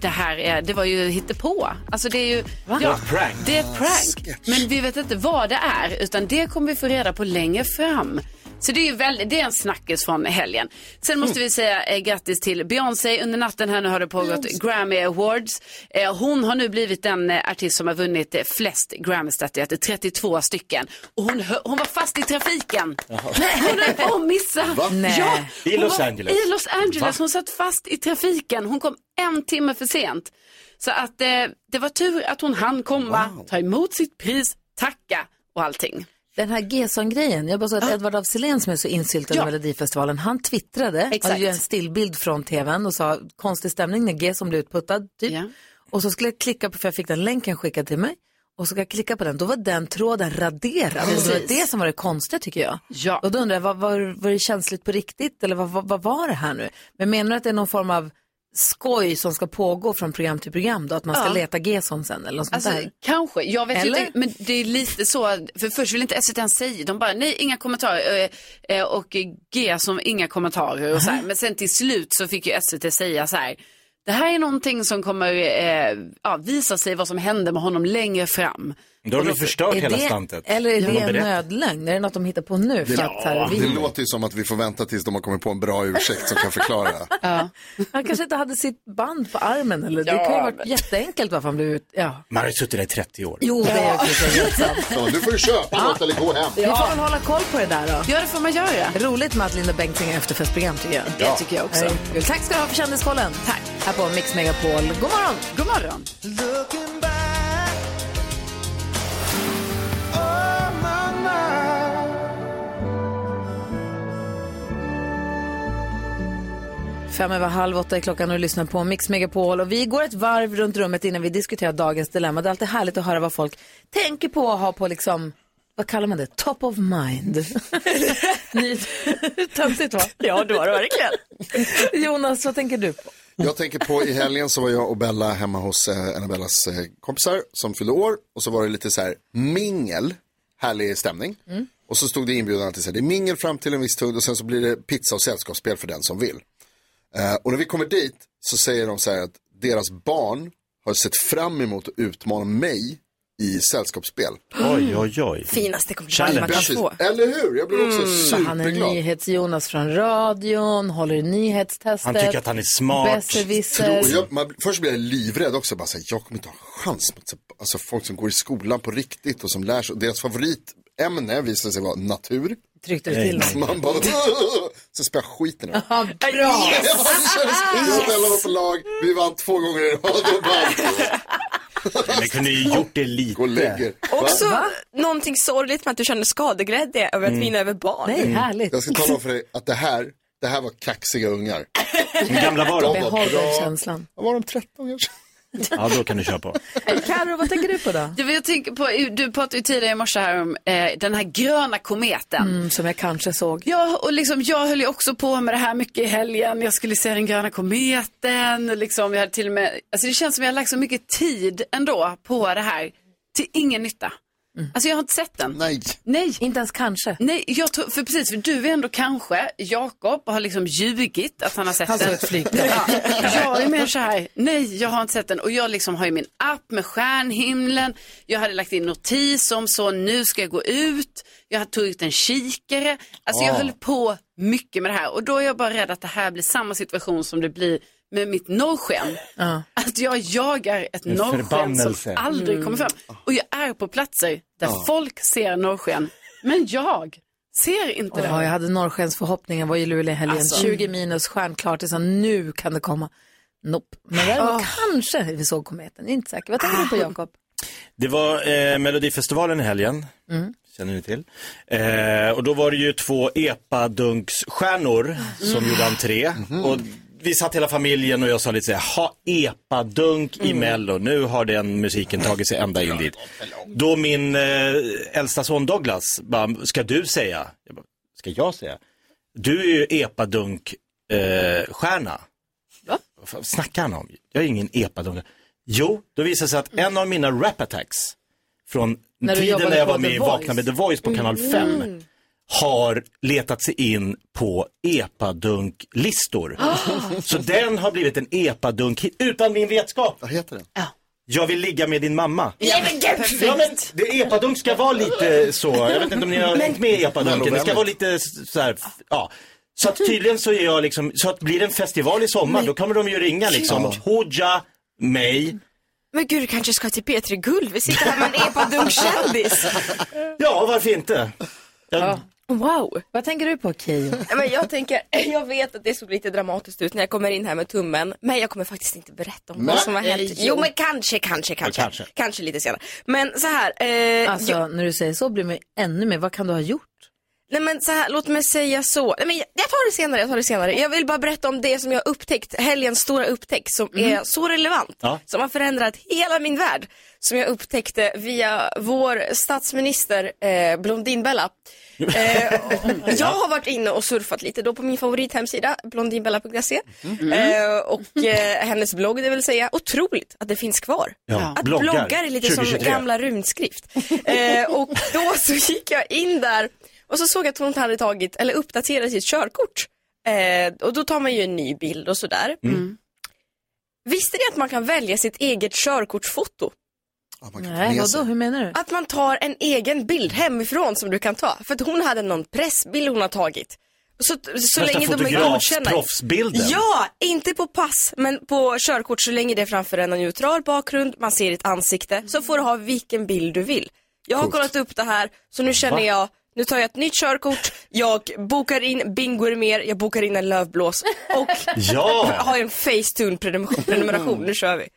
S3: det här är, det var ju hittepå. Alltså det är ju,
S2: ett prank.
S3: det är ett prank. Men vi vet inte vad det är, utan det kommer vi få reda på längre fram. Så det är väldigt, det är en snackis från helgen. Sen måste vi säga eh, grattis till Beyoncé. Under natten här nu har det pågått Grammy Awards. Eh, hon har nu blivit den eh, artist som har vunnit eh, flest Grammy-statyetter, 32 stycken. Och hon, hon var fast i trafiken. Nej, hon höll på att missa. Ja,
S2: I Los
S3: var-
S2: Angeles.
S3: I Los Angeles.
S2: Va?
S3: Hon satt fast i trafiken. Hon kom en timme för sent. Så att eh, det var tur att hon hann komma, ta emot sitt pris, tacka och allting.
S1: Den här Gesson-grejen, jag bara så att Edvard af Sillén som är så insyltad
S3: Ja.
S1: i Melodifestivalen, han twittrade,
S3: Exakt.
S1: hade ju en stillbild från tvn och sa konstig stämning när Gesson blev utputtad, typ.
S3: Ja.
S1: Och så skulle jag klicka på, för jag fick den länken skickad till mig, och så ska jag klicka på den, då var den tråden raderad. Det var
S3: Precis.
S1: det som var det konstiga tycker jag.
S3: Ja.
S1: Och då undrar jag, var, var, var det känsligt på riktigt eller vad, vad, vad var det här nu? Men menar du att det är någon form av skoj som ska pågå från program till program då? Att man ska
S3: Ja.
S1: leta Gesson sen eller något sånt
S3: Alltså,
S1: där?
S3: kanske, jag vet
S1: Eller?
S3: inte, men det är lite så, för först vill inte SVT ens säga, de bara nej, inga kommentarer eh, eh, och G som inga kommentarer och så här. Men sen till slut så fick ju SVT säga så här, det här är någonting som kommer eh, ja, visa sig vad som hände med honom längre fram.
S2: Då har de förstört
S1: Är
S2: hela
S1: det-
S2: slantet.
S1: Eller är
S2: De
S1: det en nödlögn? Är det något de hittar på nu? För
S4: Det,
S1: att, här, vi...
S4: det låter ju som att vi får vänta tills de har kommit på en bra ursäkt som kan förklara.
S1: Han kanske inte hade sitt band på armen. Eller? Det kan ju ha varit jätteenkelt varför han blev ut... Ja.
S2: Man har ju suttit där i 30 år.
S1: Jo, det är.
S4: Ja, nu får du köpa något eller gå hem.
S1: Vi får väl hålla koll på det där då.
S3: Ja, det får man göra.
S1: Roligt med att Linda Bengtzing har efterfestprogram tycker jag.
S3: Det tycker jag också.
S1: Ja. Tack ska du ha för kändiskollen. Tack. Här på Mix Megapol. God morgon.
S3: God morgon.
S1: Fem över halv åtta är klockan och du lyssnar på Mix Megapol. Och vi går ett varv runt rummet innan vi diskuterar dagens dilemma. Det är alltid härligt att höra vad folk tänker på och ha på liksom, vad kallar man det? Top of mind. Töntigt va?
S18: Ja, det var det verkligen.
S1: Jonas, vad tänker du på?
S4: Jag tänker på i helgen så var jag och Bella hemma hos eh, en av Bellas eh, kompisar som fyllde år. Och så var det lite så här mingel, härlig stämning.
S1: Mm.
S4: Och så stod det inbjudan till så här, det är mingel fram till en viss tid och sen så blir det pizza och sällskapsspel för den som vill. Eh, och när vi kommer dit så säger de så här att deras barn har sett fram emot att utmana mig i sällskapsspel.
S2: Oj, oj, oj.
S18: Finaste komplimangen man kan få.
S4: Eller hur? Jag blir också
S1: Så han är
S4: superglad.
S1: NyhetsJonas från radion, håller i nyhetstestet.
S2: Han tycker att han är smart.
S4: Jag, man, först blir jag livrädd också. Bara säga, jag kommer inte ha chans mot så- alltså, folk som går i skolan på riktigt och som lär sig. Deras favoritämne visade sig vara natur.
S1: Tryckte du till
S4: Så man bara, så spelade jag skiten ur
S1: bra.
S4: Kändes- Jag var på lag, vi vann två gånger i rad och bara,
S2: Men kunde ju gjort det lite.
S4: och lägger.
S18: Också
S4: Va?
S18: någonting sorgligt med att du känner skadeglädje över att
S4: Mm.
S18: vinna över barn.
S4: Mm. Jag ska tala om för dig att det här, det här var kaxiga ungar.
S2: Hur gamla var de?
S4: var
S1: Behåll den
S4: bra.
S1: känslan.
S4: Var de, 13 kanske?
S2: Ja, då kan du köra på.
S1: Karo, vad tänker du på då?
S3: Du, jag tänker på, du pratade ju tidigare i morse här om eh, den här gröna kometen.
S1: Mm, som jag kanske såg.
S3: Ja, och liksom, jag höll ju också på med det här mycket i helgen. Jag skulle se den gröna kometen. Och liksom, jag hade till och med, alltså det känns som jag har lagt så mycket tid ändå på det här. Till ingen nytta. Alltså jag har inte sett den.
S4: Nej.
S3: Nej.
S1: Inte ens kanske.
S3: Nej, jag tror, för precis, för du är ändå kanske, Jakob har liksom ljugit att han har sett
S1: Han
S3: den.
S1: ett flygplan.
S3: Ja, jag är mer så här, nej jag har inte sett den och jag liksom har ju min app med stjärnhimlen. Jag hade lagt in notis om så, nu ska jag gå ut. Jag tog ut en kikare. Alltså jag
S19: Ah.
S3: höll på mycket med det här och då är jag bara rädd att det här blir samma situation som det blir med mitt norrsken.
S1: Ja.
S3: Att jag jagar ett
S2: En
S3: norrsken som aldrig
S1: Mm.
S3: kommer fram. Och jag är på platser där
S1: Ja.
S3: folk ser norrsken, men jag ser inte
S1: Ja,
S3: det.
S1: jag hade norrskensförhoppningar, var i Luleå helgen.
S3: Alltså.
S1: 20 minus, stjärnklart. Sa nu kan det komma. Nope. Men däremot kanske vi såg kometen. Inte säker. Vad tänker du på Jakob?
S2: Det var eh, Melodifestivalen i helgen.
S1: Mm.
S2: Känner ni till? Eh, och då var det ju två epadunksstjärnor som gjorde entré. Och vi satt hela familjen och jag sa lite så här, ha epadunk i Mello, nu har den musiken tagit sig ända in dit. Då min eh, äldsta son Douglas bara, ska du säga? Jag bara, ska jag säga? Du är ju epadunk eh, stjärna. Vad fan snackar han om? Jag är ingen epadunk. Jo, då visade det sig att en av mina rap attacks från
S1: När
S2: tiden när jag var med i. Vakna med The Voice på kanal 5
S1: Mm.
S2: Har letat sig in på epadunk-listor. Så den har blivit en epadunk utan min vetskap.
S4: Vad heter den?
S2: Jag vill ligga med din mamma.
S18: Nej men gud!
S2: Ja men det, epadunk ska vara lite så, jag vet inte om ni har hängt med i epadunken, det ska vara lite så här, ja. Så att tydligen så är jag liksom, så att blir det en festival i sommar då kommer de ju ringa liksom, hoja mig.
S18: Men gud, du kanske ska till P3 Guld. Vi sitter här med en epadunk-kändis.
S2: Ja, varför inte? Jag,
S18: Wow.
S1: Vad tänker du på Keyyo?
S18: Ja, Men jag tänker, jag vet att det såg lite dramatiskt ut när jag kommer in här med tummen. Men jag kommer faktiskt inte berätta om vad som har hänt.
S1: jo.
S18: Men kanske, kanske, kanske.
S1: kanske.
S18: Kanske lite senare. Men så här. Eh,
S1: Alltså,
S18: jag,
S1: när du säger så blir man ännu mer, vad kan du ha gjort?
S18: nej men så här, låt mig säga så. Nej, men jag, jag tar det senare, jag tar det senare. Jag vill bara berätta om det som jag har upptäckt, helgens stora upptäckt som är så relevant.
S2: Ja.
S18: Som har förändrat hela min värld. Som jag upptäckte via vår statsminister eh, Blondinbella. Eh, jag har varit inne och surfat lite då på min favorithemsida, blondinbella.se. Eh, och eh, hennes blogg, det vill säga otroligt att det finns kvar.
S2: Ja,
S18: att
S2: bloggar.
S18: bloggar är lite
S2: 2023.
S18: som gamla runskrift. Eh, och då så gick jag in där och så såg jag att hon hade tagit, eller uppdaterat sitt körkort. Eh, och då tar man ju en ny bild och sådär.
S2: Mm.
S18: Visste ni att man kan välja sitt eget körkortsfoto?
S1: Nej, vadå? Hur menar du?
S18: Att man tar en egen bild hemifrån som du kan ta. För att hon hade någon pressbild hon har tagit. Så, så länge de är godkända.
S2: proffsbilden.
S18: Ja, inte på pass, men på körkort så länge det är framför en neutral bakgrund, man ser ditt ansikte, så får du ha vilken bild du vill. Jag har kollat upp det här, så nu känner
S2: Va?
S18: jag, nu tar jag ett nytt körkort, jag bokar in Bingo mer, jag bokar in en lövblås och
S2: Ja.
S18: har en Facetune prenumeration, prenumeration, nu kör vi.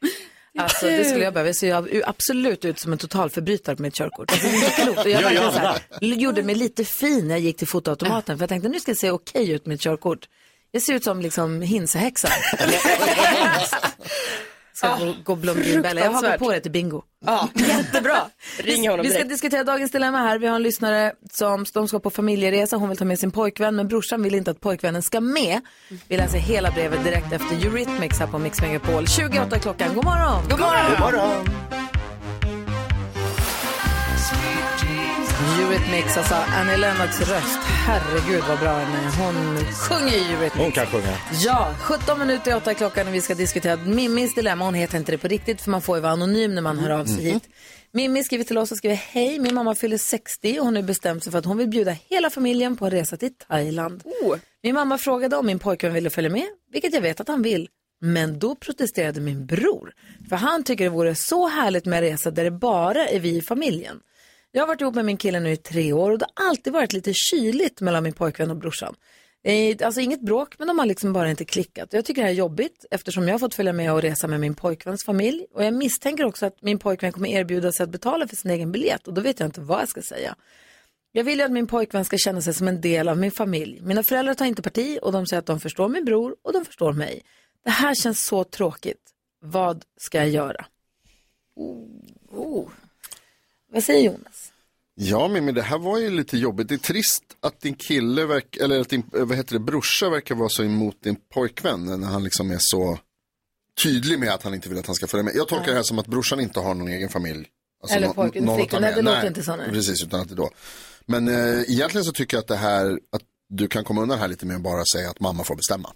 S1: Alltså det skulle jag behöva. Jag ser ju absolut ut som en totalförbrytare på mitt körkort. Alltså, det är inte klokt. Och jag verkligen så här, gjorde mig lite fin när jag gick till fotoautomaten. För jag tänkte nu ska jag se okej ut med mitt körkort. Jag ser ut som liksom hinsehäxan. Ska gå, gå Blomgrenbella. Jag hakar på det till bingo.
S18: Ja, jättebra. Ring honom
S1: Vi ska
S18: direkt.
S1: diskutera dagens dilemma här. Vi har en lyssnare som de ska på familjeresa. Hon vill ta med sin pojkvän, men brorsan vill inte att pojkvännen ska med. Vi läser hela brevet direkt efter Eurythmics här på Mix Megapol. 28 klockan. God morgon! God morgon!
S2: God morgon.
S1: Eurythmics, alltså Annie Lennox röst. Herregud vad bra den är. Hon sjunger ju Eurythmics.
S2: Hon kan sjunga.
S1: Ja, 17 minuter i 8 klockan och vi ska diskutera Mimmis dilemma. Hon heter inte det på riktigt för man får ju vara anonym när man hör av sig hit. Mimmi skriver till oss och skriver hej, min mamma fyller 60 och hon har bestämt sig för att hon vill bjuda hela familjen på en resa till Thailand. Min mamma frågade om min pojkvän ville följa med, vilket jag vet att han vill. Men då protesterade min bror, för han tycker det vore så härligt med resa där det bara är vi i familjen. Jag har varit ihop med min kille nu i tre år och det har alltid varit lite kyligt mellan min pojkvän och brorsan. Eh, alltså inget bråk, men de har liksom bara inte klickat. Jag tycker det här är jobbigt eftersom jag har fått följa med och resa med min pojkväns familj. Och jag misstänker också att min pojkvän kommer erbjuda sig att betala för sin egen biljett och då vet jag inte vad jag ska säga. Jag vill ju att min pojkvän ska känna sig som en del av min familj. Mina föräldrar tar inte parti och de säger att de förstår min bror och de förstår mig. Det här känns så tråkigt. Vad ska jag göra? Oh. oh. Vad säger Jonas?
S4: Ja, men det här var ju lite jobbigt. Det är trist att din kille, verk, eller att din vad heter det, brorsa verkar vara så emot din pojkvän när han liksom är så tydlig med att han inte vill att han ska följa med. Jag tolkar det här som att brorsan inte har någon egen familj. Alltså
S1: Eller pojken,
S4: någon
S1: flickan.
S4: ta
S1: Nej, det låter inte så, nej.
S4: Precis, utan att det då. Men eh, egentligen så tycker jag att det här, att du kan komma undan här lite med att bara säga att mamma får bestämma.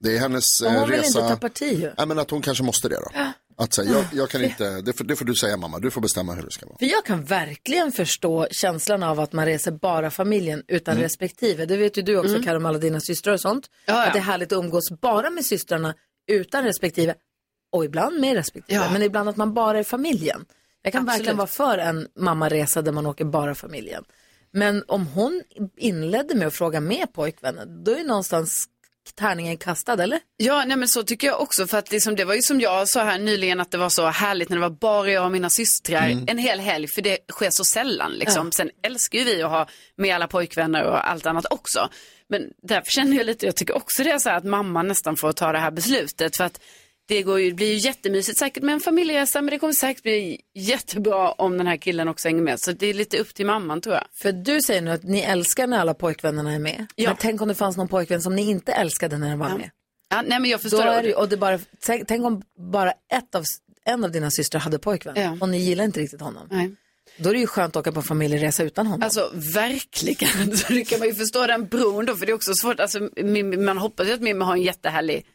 S4: Det är hennes eh,
S1: hon vill
S4: resa.
S1: inte ta parti ju.
S4: Nej, men att hon kanske måste det då. Att säga, jag, jag kan inte, det får, det får du säga mamma, du får bestämma hur det ska vara.
S1: För jag kan verkligen förstå känslan av att man reser bara familjen utan
S4: Mm.
S1: respektive. Det vet ju du också
S3: Mm.
S1: Med alla dina systrar och sånt.
S3: Ja, ja.
S1: Att det är härligt att umgås bara med systrarna utan respektive. Och ibland med respektive.
S3: Ja.
S1: Men ibland att man bara är familjen. Jag kan
S3: Absolut.
S1: verkligen vara för en mammaresa där man åker bara familjen. Men om hon inledde med att fråga med pojkvännen, då är någonstans tärningen kastad, eller?
S3: Ja, nej men så tycker jag också. För att liksom, det var ju som jag sa här nyligen att det var så härligt när det var bara jag och mina systrar
S1: Mm.
S3: en hel helg. För det sker så sällan liksom.
S1: Ja.
S3: Sen älskar ju vi att ha med alla pojkvänner och allt annat också. Men därför känner jag lite, jag tycker också det är så här att mamma nästan får ta det här beslutet. För att det går ju, blir ju jättemysigt säkert med en familjeresa men det kommer säkert bli jättebra om den här killen också hänger med. Så det är lite upp till mamman tror jag.
S1: För du säger nu att ni älskar när alla pojkvännerna är med.
S3: Ja.
S1: Men tänk om det fanns någon pojkvän som ni inte älskade när den var med.
S3: Ja, nej men jag
S1: Då
S3: förstår.
S1: är det, och det bara, tänk, tänk om bara ett av, en av dina systrar hade pojkvän
S3: Ja.
S1: och ni gillar inte riktigt honom.
S3: Nej.
S1: Då är det ju skönt att åka på familjeresa utan honom.
S3: Alltså verkligen, så det kan man ju förstå den bron då, för det är också svårt, alltså, man hoppas ju att Mimmi har en jättehärlig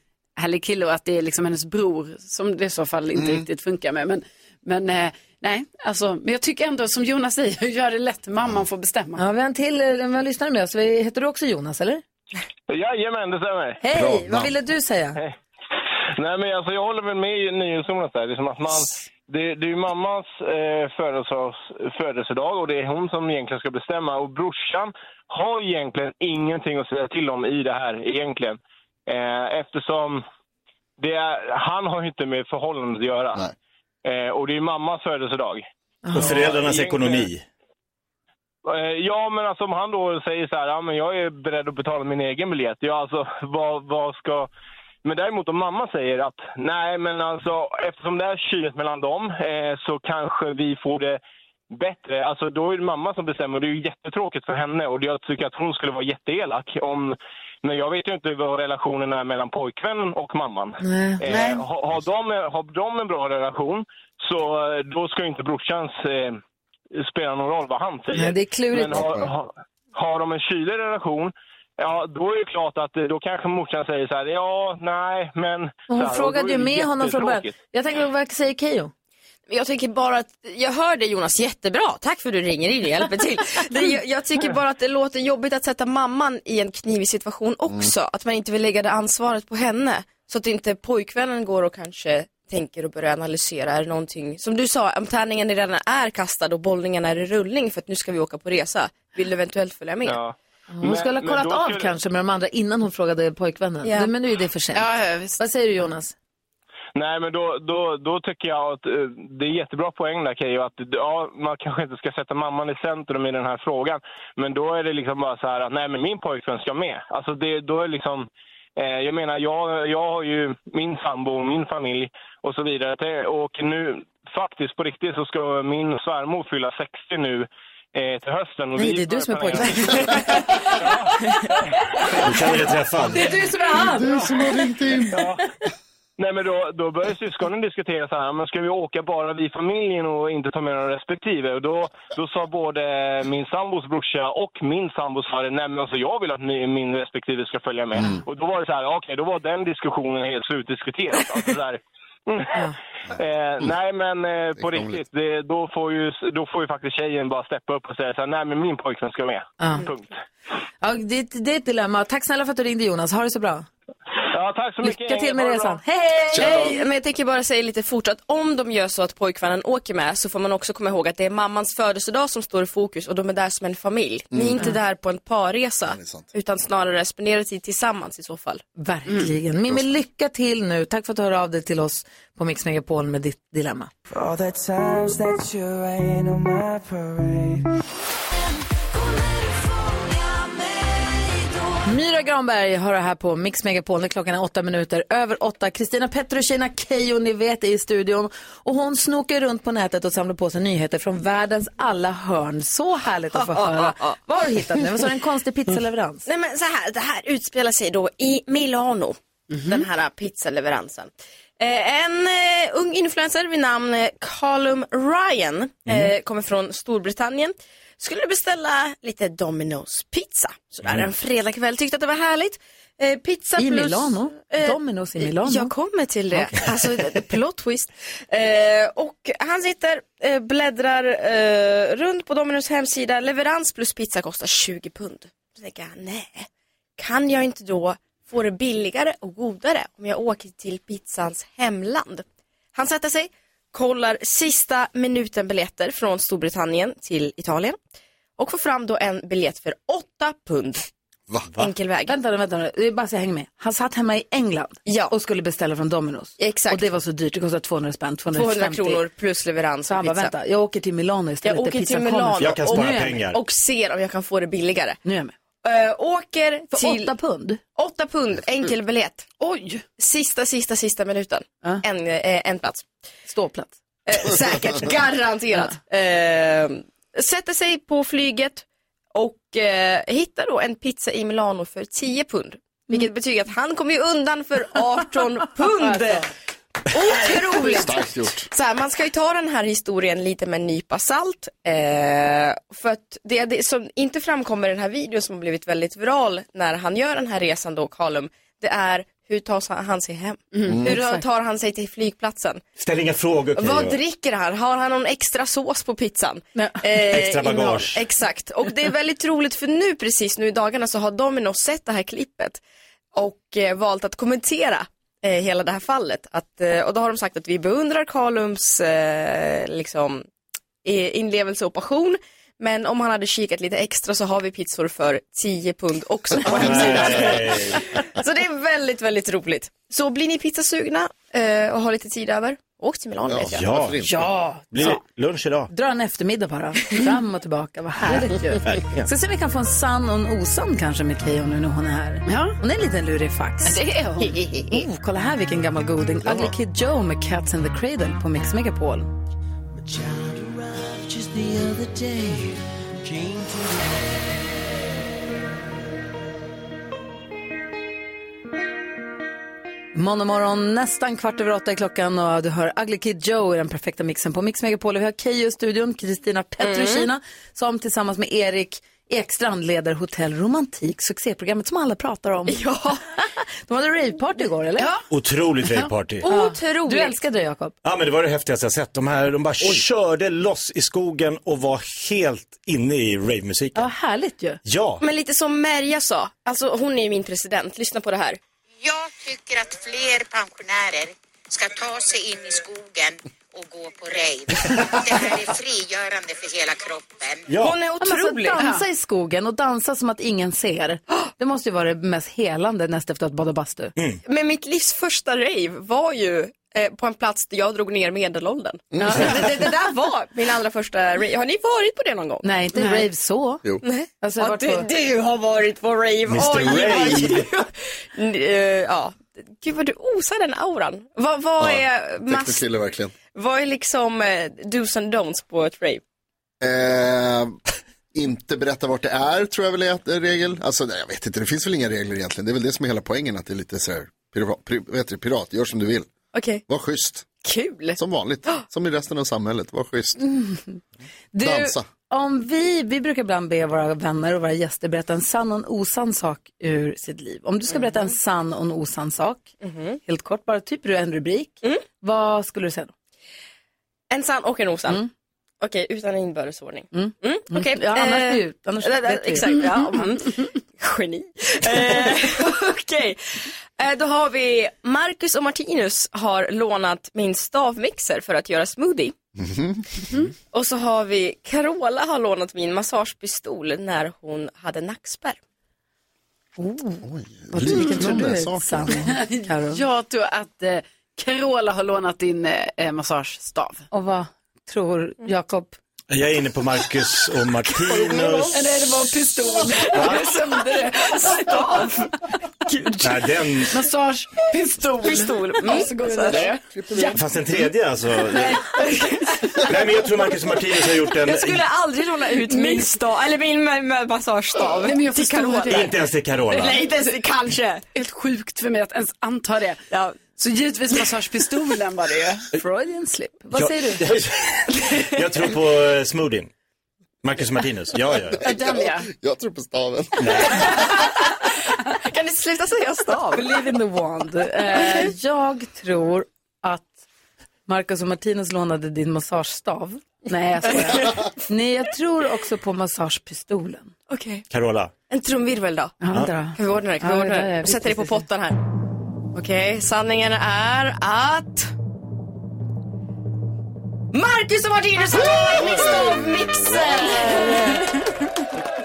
S3: härlig kille och att det är liksom hennes bror som det i så fall inte
S1: Mm.
S3: riktigt funkar med. Men, men eh, nej, alltså, men jag tycker ändå som Jonas säger, gör det lätt, mamman får bestämma.
S1: Ja, vi har en till, eh, vi har lyssnare med oss. Vi- Heter du också Jonas eller?
S19: Jajamän, det stämmer.
S1: Hej, vad ville du säga?
S19: Nej, men alltså, jag håller väl med i NyhetsJonas där. Liksom att man, det, det är ju mammas eh, födelsedags, födelsedag och det är hon som egentligen ska bestämma. Och brorsan har egentligen ingenting att säga till om i det här egentligen. Eh, eftersom det är, han har ju inte med förhållandet att göra. Eh, och det är mammas födelsedag.
S2: Och föräldrarnas ekonomi.
S19: Eh, Ja, men alltså om han då säger så här, ja men jag är beredd att betala min egen biljett. Ja, alltså vad, vad ska... Men däremot om mamma säger att nej, men alltså eftersom det är kyligt mellan dem eh, så kanske vi får det bättre. Alltså då är det mamma som bestämmer och det är ju jättetråkigt för henne och jag tycker att hon skulle vara jätteelak om... Men jag vet ju inte vad relationen är mellan pojkvännen och mamman.
S1: Nej.
S19: Eh, har, har, de, har de en bra relation så eh, då ska ju inte brorsans eh, spela någon roll vad han säger.
S1: Nej, det är klurigt.
S19: Men har, har, har de en kylig relation, ja då är det klart att eh, då kanske morsan säger så här, ja, nej, men...
S1: Hon
S19: här,
S1: frågade ju med honom från början. Jag tänker, vad säger Keyyo?
S18: Jag tycker bara att, jag hör dig Jonas jättebra, tack för att du ringer in och hjälper till. Det, jag, jag tycker bara att det låter jobbigt att sätta mamman i en knivig situation också, att man inte vill lägga det ansvaret på henne. Så att inte pojkvännen går och kanske tänker och börjar analysera, är det någonting, som du sa, om tärningen redan är kastad och bollningen är i rullning för att nu ska vi åka på resa, vill du eventuellt följa med?
S19: Ja.
S1: Hon skulle ha kollat av kanske med de andra innan hon frågade pojkvännen.
S18: Ja.
S1: Men nu är det för sent. Vad säger du Jonas?
S19: Nej, men då, då, då tycker jag att eh, det är jättebra poäng där Keyyo, att ja, man kanske inte ska sätta mamman i centrum i den här frågan. Men då är det liksom bara så här att nej, men min pojkvän ska med. Alltså det, då är liksom, eh, jag menar, jag, jag har ju min sambo, min familj och så vidare. Det- Och nu, faktiskt på riktigt, så ska min svärmor fylla 60 nu eh, till hösten. Och
S1: Nej, det är du som är pojkvän.
S2: Du kan bli träffad.
S1: Det är du som är han!
S4: Du som har ringt in.
S19: Ja. Nej men då, då börjar syskonen diskutera så här, men ska vi åka bara vi familjen och inte ta med några respektive? Och då, då sa både min sambos brorsa och min sambo sa det, nej men alltså jag vill att ni, min respektive ska följa med. Och då var det så här, okej då var den diskussionen helt slutdiskuterad. Alltså så här, eh, nej men eh, på riktigt, det, då, får ju, då får ju faktiskt tjejen bara steppa upp och säga så här, nej men min pojkvän ska med.
S1: Ja.
S19: Punkt.
S1: Ja, det, det är ett dilemma. Tack snälla för att du ringde Jonas. Ha det så bra.
S19: Ja, tack så mycket.
S1: Lycka till med resan. Hej!
S18: Hej! Men jag tänker bara säga lite fort att om de gör så att pojkvännen åker med så får man också komma ihåg att det är mammans födelsedag som står i fokus och de är där som en familj. Ni är
S1: Mm.
S18: inte där på en parresa utan snarare spendera tid tillsammans i så fall.
S1: Verkligen. Mimmi, lycka till nu. Tack för att du hör av dig till oss på Mix Megapol med ditt dilemma. Myra Granberg har det här på Mix Megapol när klockan är åtta minuter över åtta. Kristina Petrushina Keijo, ni vet, är i studion. Och hon snokar runt på nätet och samlar på sig nyheter från världens alla hörn. Så härligt att få höra. Vad har du hittat nu? Vad sa en konstig pizzaleverans?
S18: Nej men så här, det här utspelar sig då i Milano, den här pizzaleveransen. Eh, en eh, ung influencer vid namn eh, Callum Ryan eh, kommer från Storbritannien. Skulle beställa lite Domino's pizza. Sådär
S1: Mm.
S18: en fredagkväll, tyckte att det var härligt. Eh, pizza
S1: I
S18: plus...
S1: Milano? Domino's i Milano?
S18: Jag kommer till det.
S1: Okej.
S18: Alltså, plot twist. Eh, och han sitter, eh, bläddrar eh, runt på Domino's hemsida. Leverans plus pizza kostar 20 pund. Så tänker jag, nej, kan jag inte då få det billigare och godare om jag åker till pizzans hemland? Han sätter sig, kollar sista minuten biljetter från Storbritannien till Italien och får fram då en biljett för 8 pund. Enkel väg.
S1: Vänta, nu, vänta, nu. det är bara så jag hänger med. Han satt hemma i England och skulle beställa från Domino's.
S18: Exakt.
S1: Och det var så dyrt, det kostade 200 spänn, 250.
S18: 200 kronor plus leverans
S1: Så han bara, vänta, jag åker till Milano istället.
S18: Jag åker till Milano.
S2: Jag kan spara
S18: och,
S2: pengar.
S18: och ser om jag kan få det billigare.
S1: Nu är jag med.
S18: Ö, åker
S1: För
S18: till...
S1: åtta pund?
S18: Åtta pund, enkel biljett. Oj! Sista, sista, sista minuten. En, eh, en plats.
S1: Ståplats?
S18: Eh, säkert, garanterat. Eh, sätter sig på flyget och eh, hittar då en pizza i Milano för 10 pund. Vilket betyder att han kommer ju undan för 18 pund. Otroligt!
S4: Starkt gjort.
S18: Så här, man ska ju ta den här historien lite med en nypa salt. Eh, för att det, det som inte framkommer i den här videon som har blivit väldigt viral när han gör den här resan då, Kalum, det är hur tar han sig hem?
S2: Mm,
S18: hur tar han sig till flygplatsen?
S2: Ställ inga frågor Keyyo.
S18: Vad dricker han? Har han någon extra sås på pizzan? Eh,
S2: Extra bagage.
S18: innehåll. Exakt. Och det är väldigt roligt för nu precis nu i dagarna så har Domino's sett det här klippet och eh, valt att kommentera eh, hela det här fallet. Att, eh, och då har de sagt att vi beundrar Karlums eh, liksom, inlevelse och passion. Men om han hade kikat lite extra så har vi pizzor för 10 pund också på hemsidan. Så det är väldigt, väldigt roligt. Så blir ni pizzasugna eh, och har lite tid över, åk till Milano vet jag.
S2: Ja,
S1: Ja.
S2: Blir det lunch idag?
S1: Dra en eftermiddag bara. Fram och tillbaka. Vad härligt ju. Ska se om vi kan få en sann och en osann kanske med Keyyo nu när hon är här. Hon är en liten lurifax.
S3: Det är hon.
S1: Oh, kolla här vilken gammal goding. Ugly Kid Joe med Cats in the Cradle på Mix Megapol.
S5: Just
S1: Måndag morgon, nästan kvart över åtta är klockan och du hör Ugly Kid Joe i den perfekta mixen på Mix Megapol. Och Vi har Keyyo i studion, Kristina Petrushina, som tillsammans med Erik Ekstrand leder Hotell Romantik, succéprogrammet som alla pratar om.
S18: Ja.
S1: De hade raveparty igår, eller? Ja.
S2: Otroligt raveparty.
S1: Otroligt. Du älskade det, Jakob.
S2: Ja men det var det häftigaste jag sett. De här, de bara körde loss i skogen och var helt inne i ravemusiken.
S1: Ja, härligt ju.
S2: Ja.
S18: Men lite som Merja sa, alltså hon är ju min president, lyssna på det här.
S20: Jag tycker att fler pensionärer ska ta sig in i skogen och gå på rave. Det här är frigörande för hela kroppen.
S18: Hon är otrolig.
S1: Alltså, dansa i skogen och dansa som att ingen ser. Det måste ju vara det mest helande näst efter att bada bastu.
S18: Men mitt livs första rave var ju eh, på en plats där jag drog ner medelåldern.
S1: Mm.
S18: Ja, det, det, det där var min allra första rave. Har ni varit på det någon gång?
S1: Nej, inte rave så.
S4: Jo.
S18: Nej.
S1: Alltså,
S18: ja, du,
S1: på-
S18: du har varit på rave.
S2: Mr.
S18: Oj,
S2: Rave.
S18: Eh, ja. Gud vad du osar den auran. Vad, vad, är, mass,
S4: Technokille verkligen.
S18: vad är liksom eh, dos and don'ts på ett rave?
S4: Eh, inte berätta vart det är tror jag väl är en regel. Alltså nej, jag vet inte, det finns väl inga regler egentligen. Det är väl det som är hela poängen, att det är lite så här, pirat, heter det, pirat, gör som du vill.
S18: Okej.
S4: Var schysst.
S18: Kul.
S4: Som vanligt, som i resten av samhället, var schysst.
S1: Du,
S4: Dansa.
S1: om vi, vi brukar ibland be våra vänner och våra gäster berätta en sann och en osann sak ur sitt liv. Om du ska berätta en sann och en osann sak, helt kort bara, typ du en rubrik, vad skulle du säga då?
S18: En sann och en osann. Okej, utan inbördesordning. Mm. Okej.
S1: Ja, annars
S18: eh,
S1: blir det ut. Annars
S18: eh,
S1: vet vi.
S18: Exakt, ja. Mm. Geni. Eh, Okej, eh, då har vi Marcus och Martinus har lånat min stavmixer för att göra smoothie. Mm. Och så har vi Carola har lånat min massagepistol när hon hade nackspärr.
S1: Vilken tror du är?
S3: Jag tror att eh, Carola har lånat din eh, massagestav.
S1: Och vad tror Jakob?
S2: Jag är inne på Marcus och Martinus.
S3: Nej, det var pistol. Jag sömnade det. Stav. Gud.
S2: Nej, den...
S3: Massage, pistol. Pistol. Mm. Så går det vidare. Ja.
S2: Fast en tredje alltså. Nej. men jag tror Marcus och Martinus har gjort en...
S18: Jag skulle aldrig låna ut min stav, eller min ma- ma- massagestav
S3: Nej, men jag
S18: till
S3: förstår
S18: Carola.
S3: det.
S2: Inte ens till Carola.
S18: Nej, inte ens, kanske.
S3: Helt sjukt för mig att ens anta det.
S18: Ja.
S3: Så givetvis massagepistolen var det ju.
S1: Freudian slip. Vad
S2: Ja.
S1: säger du?
S2: Jag tror på eh, smoothien. Marcus Martinus. Ja, ja.
S3: Ja, Den ja.
S4: Jag tror på staven.
S18: Kan ni sluta säga stav?
S1: Believe in the wand. Eh, jag tror att Marcus och Martinus lånade din massagestav. Nej, jag skojar. Nej, jag tror också på massagepistolen.
S18: Okej.
S2: Carola.
S18: En trumvirvel då?
S1: Ja, vänta då.
S18: Kan vi ordna det? Kan vi
S1: Ja,
S18: ordna
S1: ja,
S18: det?
S1: ja,
S18: Jag sätter det
S1: visst,
S18: på
S1: visst,
S18: pottan här. Okej, sanningen är att... Marcus och Martinus har tagit min stavmixer!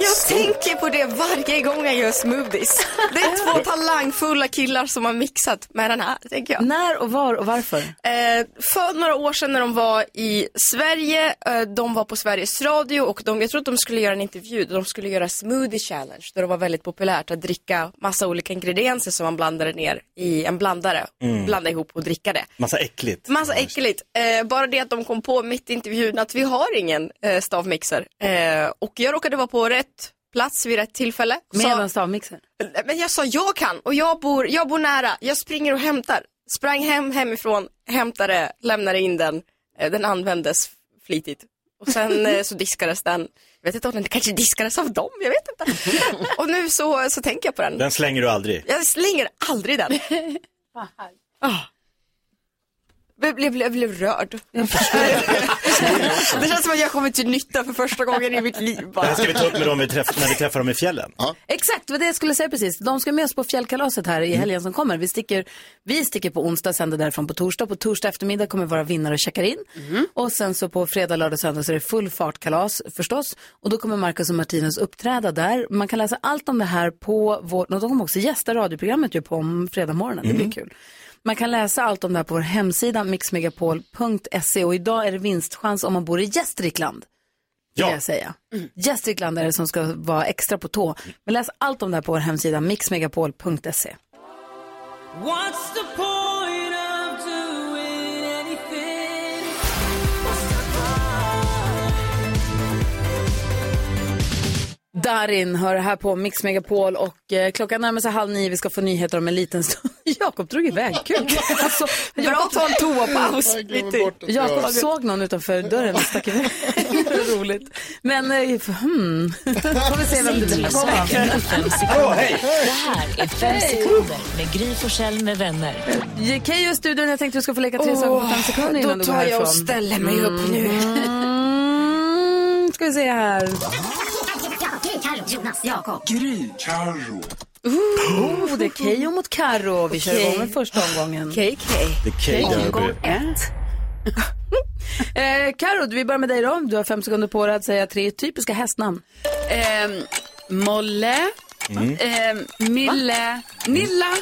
S18: Jag tänker på det varje gång jag gör smoothies. Det är två talangfulla killar som har mixat med den här, tänker jag.
S1: När och var och varför?
S18: Eh, för några år sedan när de var i Sverige, eh, de var på Sveriges Radio och de, jag tror att de skulle göra en intervju, där de skulle göra smoothie challenge, där det var väldigt populärt att dricka massa olika ingredienser som man blandade ner i en blandare,
S2: Mm.
S18: blanda ihop och dricka det.
S2: Massa äckligt.
S18: Massa äckligt. Eh, bara det att de kom på mitt i intervjun att vi har ingen eh, stavmixer. Eh, och jag råkade vara på rätt plats vid rätt tillfälle.
S1: Med
S18: Sa-
S1: en
S18: men jag sa jag kan och jag bor, jag bor nära. Jag springer och hämtar. Sprang hem hemifrån, hämtade, lämnade in den. Eh, Den användes flitigt. Och sen eh, så diskades den. Jag vet inte om den kanske diskades av dem, jag vet inte. Och nu så, så tänker jag på den.
S2: Den slänger du aldrig.
S18: Jag slänger aldrig den. Ah. Jag blev, blev, blev rörd. det känns som att jag kommer till nytta för första gången i mitt liv.
S2: Det här ska vi ta upp med dem vi träff- när vi träffar dem i fjällen.
S1: Exakt, det var det jag skulle säga precis. De ska med oss på fjällkalaset här i helgen som kommer. Vi sticker, vi sticker på onsdag, sänder därifrån på torsdag. På torsdag eftermiddag kommer våra vinnare och checkar in. Och sen så på fredag, lördag, söndag så är det full fart kalas förstås. Och då kommer Marcus och Martinus uppträda där. Man kan läsa allt om det här på vårt, och de kommer också gästa radioprogrammet ju på om fredag morgonen. Det blir kul. Man kan läsa allt om det här på vår hemsida mixmegapol.se och idag är det vinstchans om man bor i Gästrikland. Vill jag säga. Gästrikland är det som ska vara extra på tå. Men läs allt om det här på vår hemsida mixmegapol.se.
S5: What's the point
S1: Darin hör här på Mix Megapol och eh, klockan närmar sig halv nio. Vi ska få nyheter om en liten stund. Jakob drog iväg. Kul. Alltså,
S18: Bra att ta en toapaus.
S1: Jakob
S4: jag-
S1: såg någon utanför dörren och stack iväg. Roligt. Men, eh, hmm. Får vi se vem det blir.
S6: Fem sekunder. Det här är fem sekunder med Gry Forssell med vänner.
S1: Keyyo i studion, jag tänkte du ska få leka tre saker på fem sekunder innan
S18: då
S1: du går
S18: tar jag
S1: härifrån.
S18: och ställer mig upp nu.
S1: Mm, ska vi se här.
S5: Jonas, Jakob.
S1: Oh, det är Keyyo mot Karo. Vi kör igång med första omgången.
S18: KK.
S2: Det är
S1: Omgång ett. eh, Karo, vi börjar med dig då. Du har fem sekunder på dig att säga tre typiska hästnamn.
S3: Ehm, Molle,
S2: Mm.
S3: ehm, Mille, Nilla.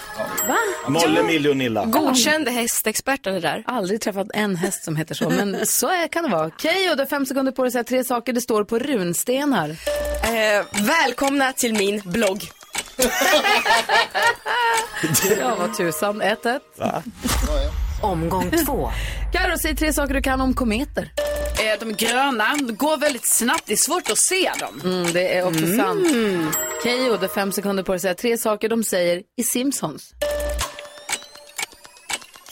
S1: Va?
S2: Molle, Millie och Nilla.
S18: Godkände hästexperten det där.
S1: Aldrig träffat en häst som heter så, men så är, kan det vara. Keyyo, du har fem sekunder på dig att säga tre saker. Det står på runstenar.
S18: Eh, välkomna till min blogg.
S1: Ja, vad tusan. 1-1.
S6: Omgång två.
S1: Karo, säg tre saker du kan om kometer.
S3: Eh, de är gröna, de går väldigt snabbt, det är svårt att se dem.
S1: Mm, det är också sant. Keyyo, du har fem sekunder på dig att säga tre saker de säger i Simpsons.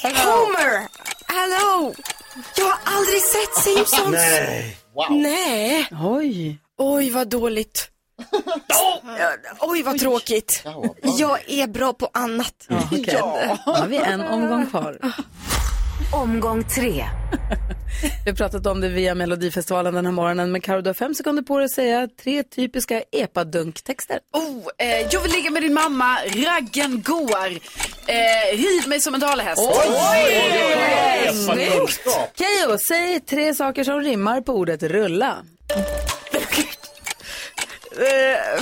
S18: Homer! Hallå! Jag har aldrig sett Simpsons.
S2: Nej.
S18: Nej.
S1: Oj.
S18: Oj, vad dåligt. Ja, Oj, vad tråkigt. Jag är bra på annat.
S1: Ja, okej. Då har vi en omgång kvar.
S6: Omgång tre.
S1: Vi har pratat om det via Melodifestivalen den här morgonen, men Karo, du har fem sekunder på dig att säga tre typiska epadunk-texter.
S3: Oh, eh, jag vill ligga med din mamma, raggen går, eh, riv mig som en dalahäst.
S1: Snyggt! Keyyo, säg tre saker som rimmar på ordet rulla.
S18: Eh,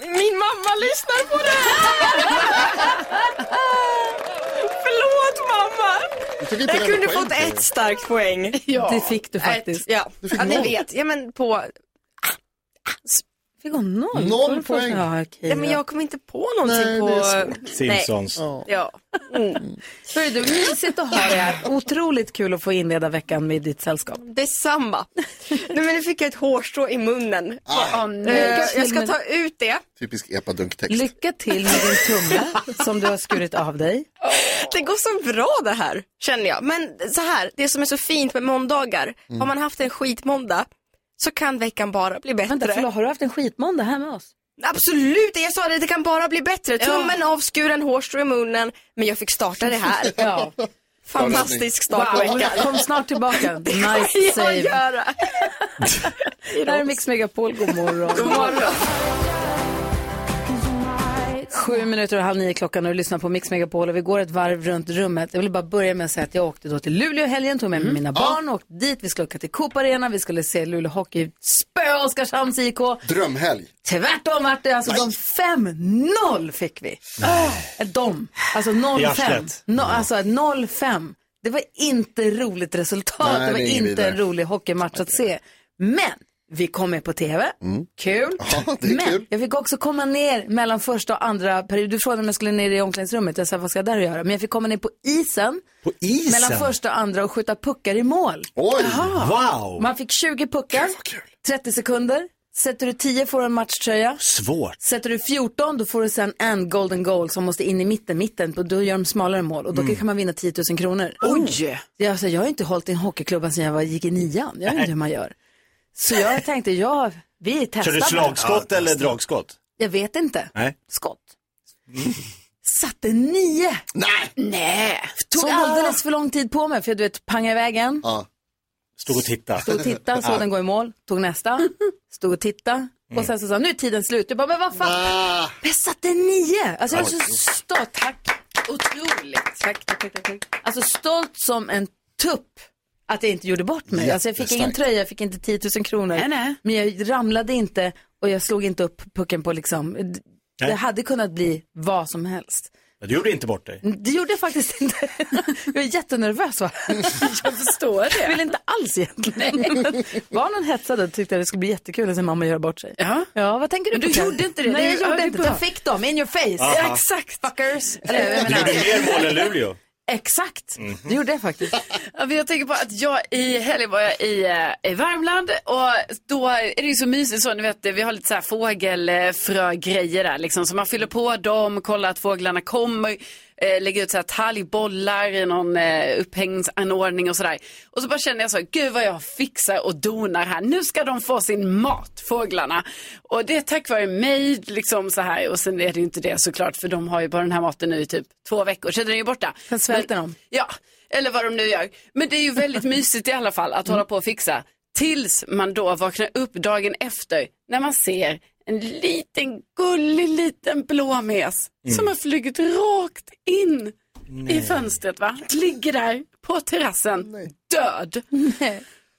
S18: Min mamma lyssnar på det här. Förlåt mamma.
S4: Du
S18: Jag kunde fått ett starkt poäng.
S1: Det fick du faktiskt.
S18: Ett, ja,
S4: fick
S18: ja ni vet. Ja, men på...
S1: Fick hon noll?
S4: Noll
S1: det
S4: poäng.
S1: Ja, okej,
S18: Ja, men jag kom inte på någonting
S4: Nej,
S18: på...
S4: det är svårt.
S2: Simpsons.
S18: Nej. Ja. Mm.
S1: Hörru du, mysigt att ha dig här. Otroligt kul att få inleda veckan med ditt sällskap.
S18: Detsamma. Nej, men nu fick jag ett hårstrå i munnen.
S3: Åh,
S18: Eh,
S3: nej.
S18: jag ska ta ut det.
S4: Typisk epadunk-text.
S1: Lycka till med din tumme som du har skurit av dig.
S18: Det går så bra det här, känner jag. Men så här, det som är så fint med måndagar,
S1: Mm.
S18: har man haft en skitmåndag så kan veckan bara bli bättre.
S1: Vänta, förlåt, har du haft en skitmåndag här med oss?
S18: Absolut, jag sa det, det kan bara bli bättre. Tummen avskuren, hårstrå i munnen, men jag fick starta det här.
S1: Ja.
S18: Fantastisk start på
S1: Wow,
S18: veckan.
S1: kom snart tillbaka. Nice
S18: Ja,
S1: save.
S18: göra.
S1: Det här är Mix Megapol, god morgon.
S18: God morgon.
S1: Sju minuter och halv nio klockan och du lyssnar på Mix Megapol och vi går ett varv runt rummet. Jag vill bara börja med att säga att jag åkte då till Luleå helgen, tog med mig mina barn och åkte dit. Vi skulle åka till Coop Arena, vi skulle se Luleå Hockey spö Oskarshamns IK.
S4: Drömhelg.
S1: Tvärtom vart det, alltså de 5-0 fick vi. Äh, De, alltså
S2: I
S1: 0-5.
S2: arslet.
S1: No, alltså 0-5. Det var inte roligt resultat,
S4: Nej,
S1: det var
S4: det
S1: inte en
S4: vidare.
S1: rolig hockeymatch att se. Men vi kom med på tv, kul.
S4: Ja,
S1: Men
S4: kul.
S1: jag fick också komma ner mellan första och andra period. Du frågade om jag skulle ner i omklädningsrummet, jag sa vad ska jag där och göra? Men jag fick komma ner på isen,
S2: På isen?
S1: mellan första och andra och skjuta puckar i mål.
S4: Oj!
S2: Wow!
S1: Man fick 20 puckar, 30 sekunder. Sätter du 10 får du en matchtröja.
S2: Svårt.
S1: Sätter du 14 då får du sen en golden goal som måste in i mitten, mitten. Då gör de smalare mål och då kan man vinna 10 000 kronor.
S3: Oj!
S1: Jag, alltså, jag har inte hållit i en hockeyklubba sedan jag var, gick i nian. Jag vet inte hur man gör. Så jag tänkte, ja, vi testar.
S2: Kör du slagskott eller dragskott?
S1: Jag vet inte.
S2: Nej.
S1: Skott. Satte nio.
S4: Nej!
S1: Nej. Tog alldeles för lång tid på mig för jag, du vet, pangade iväg en.
S4: Ja.
S2: Stod och titta.
S1: Stod och tittade, såg den gå i mål. Tog nästa. Stod och tittade. Och sen så sa nu är tiden slut. Jag bara, men vad fan.
S4: Ah,
S1: Jag satte nio. Alltså jag är så stolt. Tack.
S3: Otroligt.
S1: Tack, tack, tack, tack, tack. Alltså stolt som en tupp att jag inte gjorde bort mig. Alltså jag fick ingen tröja, jag fick inte 10 000 kronor.
S3: Nej, nej.
S1: Men jag ramlade inte och jag slog inte upp pucken på liksom. Det
S2: Nej.
S1: hade kunnat bli vad som helst.
S2: Du gjorde inte bort dig.
S1: Det gjorde jag faktiskt inte. Jag är jättenervös va?
S3: Jag förstår
S1: Jag
S3: det.
S1: vill inte alls egentligen. Barnen hetsade och tyckte att det skulle bli jättekul att se mamma göra bort sig.
S3: Ja.
S1: Ja, vad tänker du
S3: Men du gjorde inte det.
S1: Nej, jag
S3: ja,
S1: gjorde
S3: det är
S1: inte.
S3: bra.
S1: Jag fick dem in your face.
S2: Aha.
S1: Ja, exakt. Fuckers. Eller, jag
S2: Du gjorde mer mål än Luleå.
S1: Exakt, det gjorde jag faktiskt.
S3: Jag tänker på att jag i helgen var jag i, eh, i Värmland och då är det ju så mysigt så, ni vet vi har lite så här fågelfrögrejer där liksom. Så man fyller på dem, kollar att fåglarna kommer, eh, lägger ut så här talgbollar i någon eh, upphängsanordning och sådär. Och så bara känner jag så, gud vad jag fixar och donar här, nu ska de få sin mat, fåglarna. Och det är tack vare mig liksom så här och sen är det ju inte det såklart för de har ju bara den här maten nu i typ två veckor, så den är ju borta.
S1: Sen svälter de.
S3: Ja, eller vad de nu gör. Men det är ju väldigt mysigt i alla fall att hålla på och fixa. Tills man då vaknar upp dagen efter när man ser en liten gullig liten blåmes
S5: Mm.
S3: som har flugit rakt in i fönstret va? Ligger där på terrassen, död.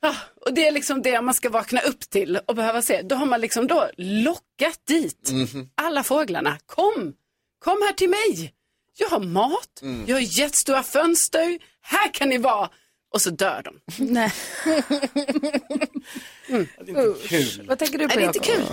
S3: Ja, och det är liksom det man ska vakna upp till och behöva se. Då har man liksom då lockat dit alla fåglarna. Kom, kom här till mig. Jag har mat,
S1: Mm.
S3: jag har jättestora fönster. Här kan ni vara. Och så dör de.
S1: Nej.
S2: Kul.
S1: Vad tänker du på
S3: Är det inte kul?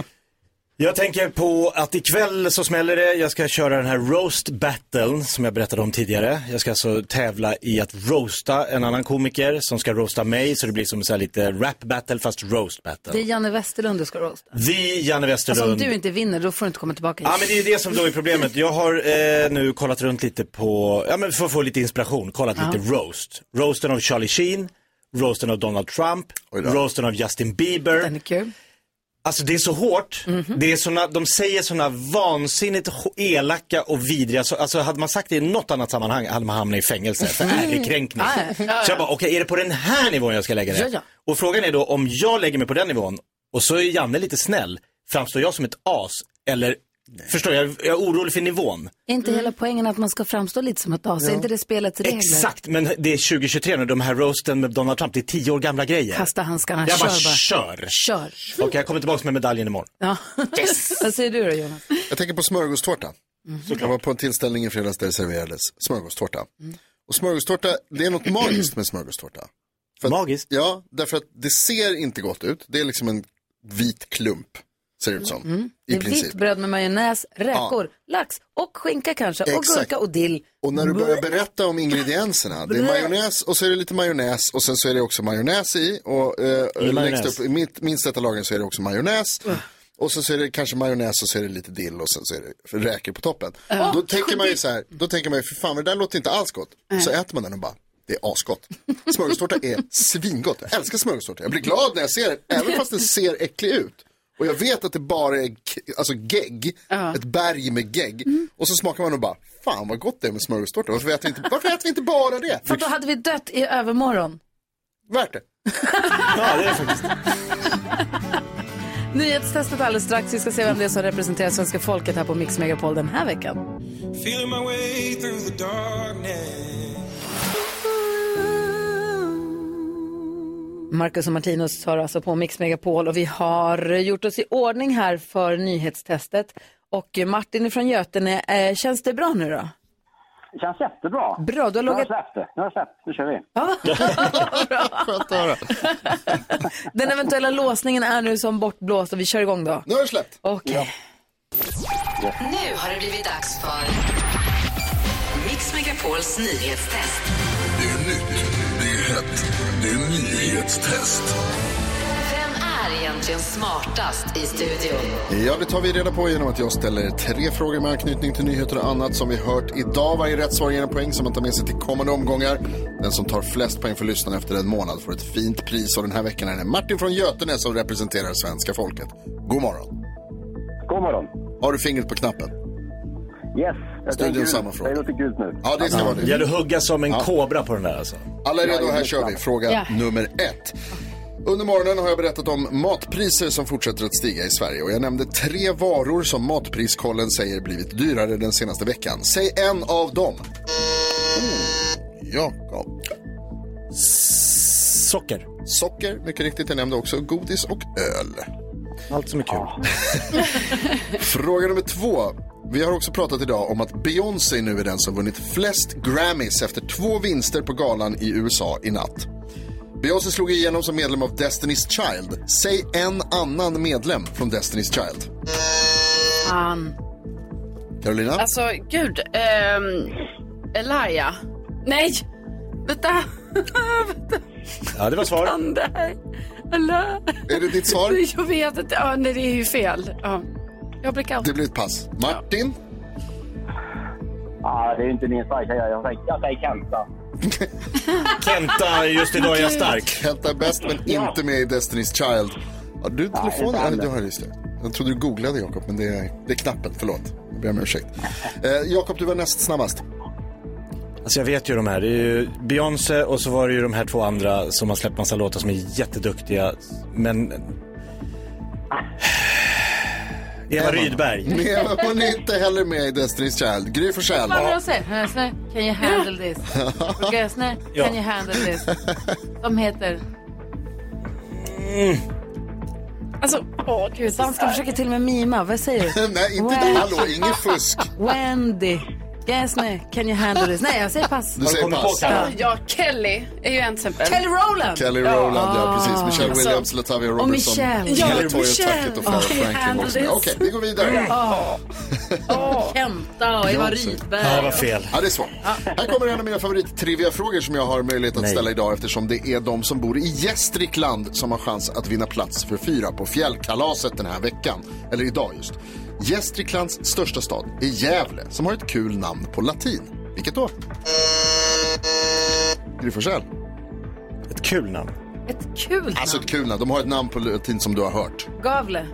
S2: Jag tänker på att ikväll så smäller det. Jag ska köra den här roast battlen som jag berättade om tidigare. Jag ska alltså tävla i att roasta en annan komiker som ska roasta mig. Så det blir som så här lite rap battle fast roast battle.
S1: Det är Janne Westerlund du ska roasta.
S2: Vi, Janne Westerlund.
S1: Alltså om du inte vinner då får du inte komma tillbaka
S2: Ja men det är det som då är problemet. Jag har eh, nu kollat runt lite på, ja men för att få lite inspiration, kollat
S1: Ja.
S2: lite roast. Roasten av Charlie Sheen, roasten av Donald Trump, roasten av Justin Bieber.
S1: Den är kul.
S2: Alltså det är så hårt, det är såna, de säger såna vansinnigt elaka och vidriga, så, alltså hade man sagt det i något annat sammanhang hade man hamnat i fängelse för ärekränkning.
S1: Ja.
S2: Så jag bara, okej är det på den här nivån jag ska lägga det?
S1: Ja, ja.
S2: Och frågan är då om jag lägger mig på den nivån och så är Janne lite snäll, framstår jag som ett as eller, förstår jag, jag är orolig för nivån.
S1: Är inte hela poängen att man ska framstå lite som ett as? Är inte det spelets regler?
S2: Exakt, men det är 2023 nu, de här roasten med Donald Trump, det är tio år gamla grejer.
S1: Kasta handskarna,
S2: jag
S1: kör
S2: bara
S1: bara.
S2: kör.
S1: Kör.
S2: Okej, jag kommer tillbaka med medaljen imorgon.
S1: Ja. Vad säger du då Jonas?
S4: Jag tänker på smörgåstårta. Jag var på en tillställning i fredags där det serverades smörgåstårta. Och smörgåstårta, det är något magiskt med smörgåstårta. För att,
S2: magiskt?
S4: Ja, därför att det ser inte gott ut. Det är liksom en vit klump, ser det ut som.
S1: Mm. Det
S4: I
S1: är
S4: princip.
S1: vitt bröd med majonnäs, räkor, lax och skinka kanske. Och
S4: Exakt.
S1: gurka och dill.
S4: Och när du börjar berätta om ingredienserna, det är majonnäs och så är det lite majonnäs och sen så är det också majonnäs i och eh, längst upp i mitt, minst detta lagen så är det också majonnäs. Och så, så är det kanske majonnäs och så är det lite dill och sen så är det räkor på toppen.
S5: Ja.
S4: Då tänker man ju så här, då tänker man ju, för fan det där låter inte alls gott. Så äter man den och bara, det är asgott. Smörgåstårta är svingott, jag älskar smörgåstårta. Jag blir glad när jag ser den, även fast den ser äcklig ut. Och jag vet att det bara är alltså gegg, ett berg med gegg. Och så smakar man och bara, fan vad gott det är med smörgåstårta. Varför äter vi inte, varför äter vi inte bara det?
S1: För då hade vi dött i övermorgon.
S4: Värt det.
S2: Ja, det är faktiskt.
S1: Nyhetstestet alldeles strax. Vi ska se vem det är som representerar svenska folket här på Mix Megapol den här veckan.
S5: Feeling my way through the darkness.
S1: Marcus och Martinus har alltså på Mix Megapol och vi har gjort oss i ordning här för nyhetstestet. Och Martin från Götene, eh, känns det bra nu då?
S21: Det känns jättebra.
S1: Bra, du har
S21: Nu har
S1: loggat...
S21: jag släppt det. Nu har jag släppt. Nu kör vi.
S1: Den eventuella låsningen är nu som bortblåst och vi kör igång då.
S4: Nu har det släppt.
S1: Okej.
S6: Nu har det blivit dags för Mix Megapols nyhetstest.
S5: Det är nytt, hett, det är nyhetstest.
S6: Vem är egentligen smartast i studion?
S4: Ja, det tar vi reda på genom att jag ställer tre frågor med anknytning till nyheter och annat som vi hört idag. Varje rätt svar ger en poäng som man tar med sig till kommande omgångar. Den som tar flest poäng för lyssnarna efter en månad får ett fint pris och den här veckan är det Martin från Götene som representerar svenska folket. God morgon.
S21: God morgon.
S4: Har du fingret på knappen?
S21: Yes.
S4: Studion samma fråga.
S21: Det låter gult nu.
S4: Ja, det ska vara det.
S2: Gäller att hugga som en
S4: Ja.
S2: kobra på den där alltså.
S4: Alla är redo, här kör vi. Fråga
S2: Ja.
S4: nummer ett. Under morgonen har jag berättat om matpriser som fortsätter att stiga i Sverige. Och jag nämnde tre varor som Matpriskollen säger blivit dyrare den senaste veckan. Säg en av dem. Jakob.
S2: Socker.
S4: Socker, mycket riktigt. Jag nämnde också godis och öl.
S2: Allt som är kul.
S4: Fråga nummer två. Vi har också pratat idag om att Beyoncé nu är den som vunnit flest Grammys efter två vinster på galan i USA i natt. Beyoncé slog igenom som medlem av Destiny's Child. Säg en annan medlem från Destiny's Child.
S1: Han.
S4: Carolina?
S3: Alltså, gud. ehm, Elia. Nej! Vänta!
S2: Ja, det var svar.
S3: Alla.
S4: Är det ditt svar?
S3: Jag vet inte. Ja, nej, det är ju fel. Ja. Jag blir kall.
S4: Det blir ett pass. Martin?
S21: Ja, det är inte min starka. Jag säger, jag säger Kenta.
S2: Kenta, just idag är jag stark.
S4: Kenta är bäst, men inte med i Destiny's Child. Har du telefonen? du har just det. Jag trodde du googlade, Jakob, men det är, det är knappen. Förlåt. Jag ber om ursäkt. Eh, Jakob, du var näst snabbast.
S2: Alltså jag vet ju de här. Det är ju Beyoncé och så var det ju de här två andra som har släppt massa låtar som är jätteduktiga. Men... Eva Rydberg.
S4: Men hon är inte heller med i Destiny's Child. Gry Forssell.
S1: Vad säger? Hösne, can you handle this? Can you handle this? De heter...
S3: Alltså, åh gud.
S1: Dansken försöker till och med mima. Vad säger du?
S4: Nej, inte det. Hallå, ingen fusk.
S1: Wendy. Gösne, can you handle this? Nej, jag säger pass.
S4: Du säger pass.
S3: Ja, ja, Kelly är ju en exempel.
S1: Kelly Rowland.
S4: Kelly Rowland, ja, precis. Michelle
S3: Alltså,
S4: Williams, Latavia
S3: och
S4: Robertson.
S3: Michelle. Ja, Michelle.
S4: Tackett och Franklin också.
S3: this?
S4: Okej, vi går vidare.
S1: Kenta och Eva. Rydberg.
S2: Ja, det var fel.
S4: Ja, det är svårt. Här kommer en av mina favorit-trivia-frågor som jag har möjlighet att
S2: Nej.
S4: ställa idag eftersom det är de som bor i Gästrikland som har chans att vinna plats för fyra på fjällkalaset den här veckan. Eller idag just. Gästriklands största stad är Gävle som har ett kul namn på latin. Vilket då? Gry Forssell.
S2: Ett kul namn.
S1: Ett kul
S4: Alltså ett kul namn. De har ett namn på latin som du har hört.
S1: Gavle.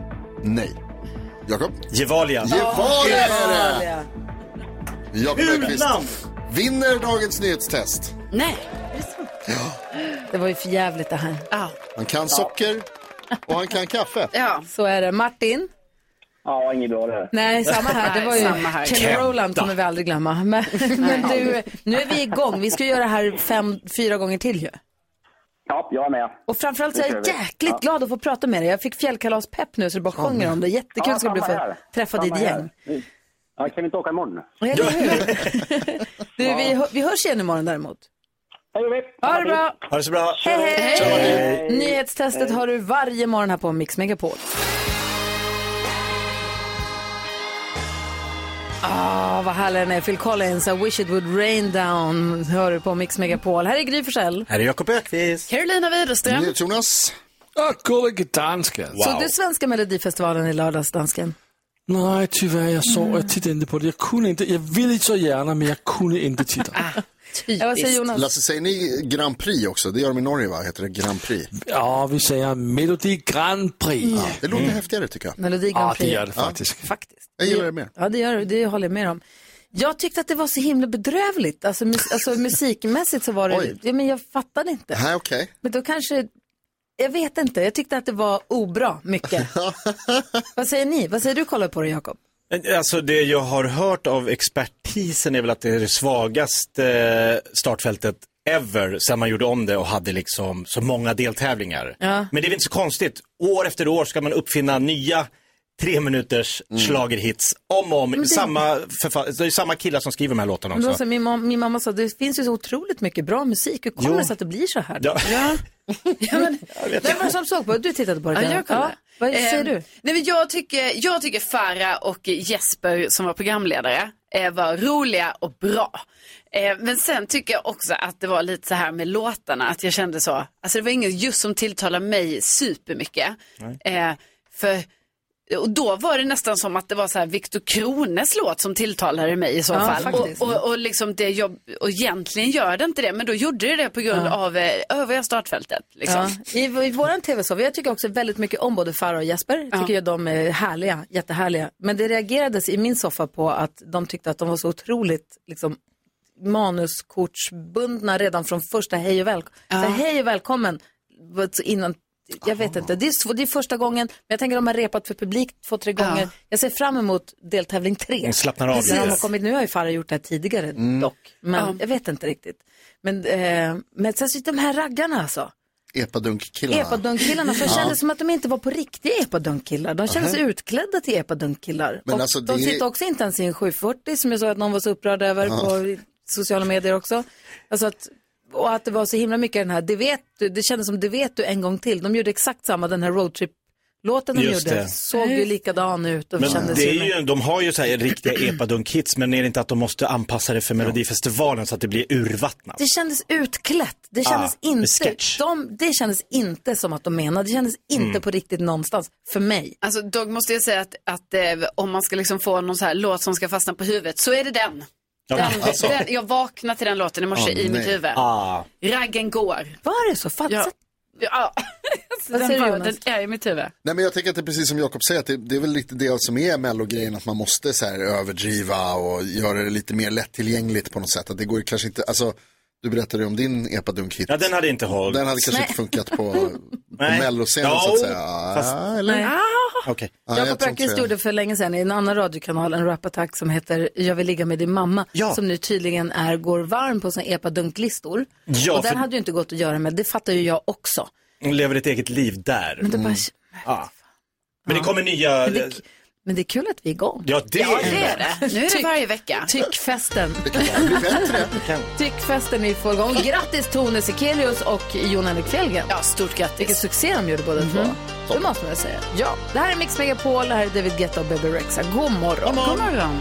S4: Nej. Jakob?
S2: Gevalia.
S4: Gevalia är det! Jakob
S2: namn!
S4: vinner dagens nyhetstest.
S1: Nej,
S4: Ja.
S1: det var ju för jävligt det här.
S3: Ja.
S4: Han kan socker och han kan kaffe.
S3: Ja.
S1: Så är det. Martin?
S21: Ja, inget bra det.
S1: Nej, samma här. Det var ju
S3: här.
S1: Kelly. Rowland kommer vi aldrig glömma. Men, men du, nu är vi igång. Vi ska göra det här fem, fyra gånger till ju.
S21: Ja, jag är med.
S1: Och framförallt så är jag jäkligt
S21: Ja.
S1: glad att få prata med dig. Jag fick fjällkalaspepp nu så det bara sjunger om det. Jättekul ska det bli för
S21: här.
S1: att träffa
S21: Samma
S1: ditt
S21: här.
S1: gäng.
S21: Ja, kan vi inte åka imorgon?
S1: Eller hur? Du, vi, vi hörs igen imorgon däremot. Ha det bra!
S2: Ha det så bra.
S1: Hej,
S2: Tja, Martin.
S1: hej! Nyhetstestet har du varje morgon här på Mix Megapol. Ah, vad härlig den är. Phil Collins, I wish it would rain down, hör du på Mix Megapol. Här är Gry Forssell.
S2: Här är Jakob Öqvist.
S3: Carolina Widerström.
S4: Jonas.
S7: Och gullige dansken.
S1: Såg du svenska melodifestivalen i lördags, dansken?
S7: Nej, tyvärr, jag såg, jag tittade inte på det. Jag kunde inte, jag ville så gärna, men jag kunde inte titta.
S1: Ja, vad säger Jonas?
S4: Lasse, säger ni Grand Prix också? Det gör de i Norge, va? Heter det Grand Prix?
S7: Ja, vi säger Melodi Grand Prix.
S4: Det låter häftigare, tycker jag.
S1: Melodi Grand
S7: Ja,
S1: Prix.
S7: det gör det faktiskt.
S1: Faktiskt.
S4: Jag gillar det mer.
S1: Ja, det gör. Det håller jag med om. Jag tyckte att det var så himla bedrövligt. Alltså, mus- alltså musikmässigt så var det, ja, men jag fattade inte.
S4: Nej, okej.
S1: Men då kanske, jag vet inte, jag tyckte att det var obra mycket. Vad säger ni? Vad säger du kollar på det Jakob?
S2: Alltså det jag har hört av expertisen är väl att det är det svagaste startfältet ever sen man gjorde om det och hade liksom så många deltävlingar.
S1: Ja.
S2: Men det är väl inte så konstigt. År efter år ska man uppfinna nya tre minuters schlagerhits om och om.
S1: Det-
S2: Samma, förfa- det är samma killar som skriver de här låtarna också.
S1: så, min, mam- min mamma sa, det finns ju så otroligt mycket bra musik. Hur kommer
S2: Jo.
S1: det sig att det blir så här?
S2: Ja.
S1: Ja. ja, men, vem var det som såg på det? Du tittade på det?
S3: Ja, jag kollar.
S1: Vad säger
S3: Eh,
S1: du?
S3: Nej, men jag, tycker, jag tycker Farah och Jesper som var programledare eh, var roliga och bra. Eh, men sen tycker jag också att det var lite så här med låtarna, att jag kände så, alltså det var inget just som tilltalade mig supermycket. Eh, för och då var det nästan som att det var så här Viktor Krones låt som tilltalade mig i så
S1: Ja,
S3: fall. Och, och, och, liksom det jobb, och egentligen gör det inte det, men då gjorde det det på grund
S1: Ja.
S3: av eh, övriga startfältet. Liksom.
S1: Ja. I, I våran tv-soffa, jag tycker också väldigt mycket om både Farah och Jesper. Jag tycker jag de är härliga, jättehärliga. Men det reagerades i min soffa på att de tyckte att de var så otroligt liksom, manuskortsbundna redan från första hej och välkommen. Så hej och välkommen innan jag vet inte, det är, det är första gången, men jag tänker de har repat för publik två, tre gånger.
S3: Ja.
S1: Jag ser fram emot deltävling tre.
S2: De slappnar av
S1: Precis,
S2: lite.
S1: har kommit, nu har ju Farah gjort det här tidigare dock, men
S3: Ja.
S1: jag vet inte riktigt. Men, eh, men sen så de här raggarna alltså.
S4: Epadunk-killarna.
S1: Epadunk-killarna, för det kändes som att de inte var på riktiga epadunk-killar. De kändes
S4: Nähä.
S1: utklädda till epadunk-killar.
S4: Men
S1: Och
S4: alltså,
S1: de
S4: det
S1: sitter också inte ens i en 740 som jag såg att någon var så upprörd över
S4: Ja.
S1: på sociala medier också. Alltså att, och att det var så himla mycket den här, det vet du, det kändes som det vet du en gång till. De gjorde exakt samma, den här roadtrip Låten de
S2: Just
S1: gjorde
S2: det.
S1: såg ju likadan ut och
S2: Men
S1: kändes
S2: det är ju, de har ju så här riktiga epadunk-hits, men är det inte att de måste anpassa det för Melodifestivalen så att det blir urvattnat?
S1: Det kändes utklätt. Det kändes
S2: Ah,
S1: inte, de, det kändes inte som att de menade. Det kändes inte
S2: Mm.
S1: på riktigt någonstans. För mig.
S3: Alltså dock måste jag säga att, att eh, om man ska liksom få någon så här låt som ska fastna på huvudet så är det den. Den,
S2: alltså.
S3: den jag vaknade till den låten i morse
S4: Ah,
S3: i mitt huvud.
S2: Ah.
S3: Raggen går.
S1: Var det så? Fatt,
S3: Ja. Ja. Den, bara- den är i mitt huvud.
S4: Nej men jag tänker att det är precis som Jakob säger, att det, det är väl lite det som är mellogrejen, att man måste så här överdriva och göra det lite mer lättillgängligt på något sätt. Att det går ju kanske inte, alltså, du berättade ju om din epadunk-hit.
S2: Ja, den hade inte hållit.
S4: Den hade kanske
S1: Nej.
S4: inte funkat på, på melloscenen så att säga.
S2: fast-
S4: Ah, eller?
S1: Nej.
S2: Okej.
S4: Ah, jag
S1: Jakob Öqvist gjorde för länge sedan i en annan radiokanal en rapattack som heter Jag vill ligga med din mamma.
S2: Ja.
S1: Som nu tydligen är, går varm på såna epa-dunklistor.
S2: Ja,
S1: och den
S2: för-
S1: hade ju inte gått att göra med, det fattar ju jag också.
S2: Hon lever ett eget liv där.
S1: Men det, bara,
S2: Ja. Men det kommer nya...
S1: men, det, men det är kul att vi är igång.
S2: Ja, det
S3: Ja,
S2: är
S3: det är det. Nu är det varje vecka.
S1: Tyckfesten.
S4: Det kan bara bli bättre.
S1: Tyckfesten är i full gång. Grattis Tone Sekelius och Jon Henrik Fjällgren.
S3: Ja, stort grattis.
S1: Vilken succé de gjorde båda två. Det måste man säga. Ja, det här är Mix Megapol, det här är David Guetta och Baby Rexha. God morgon.
S3: God morgon.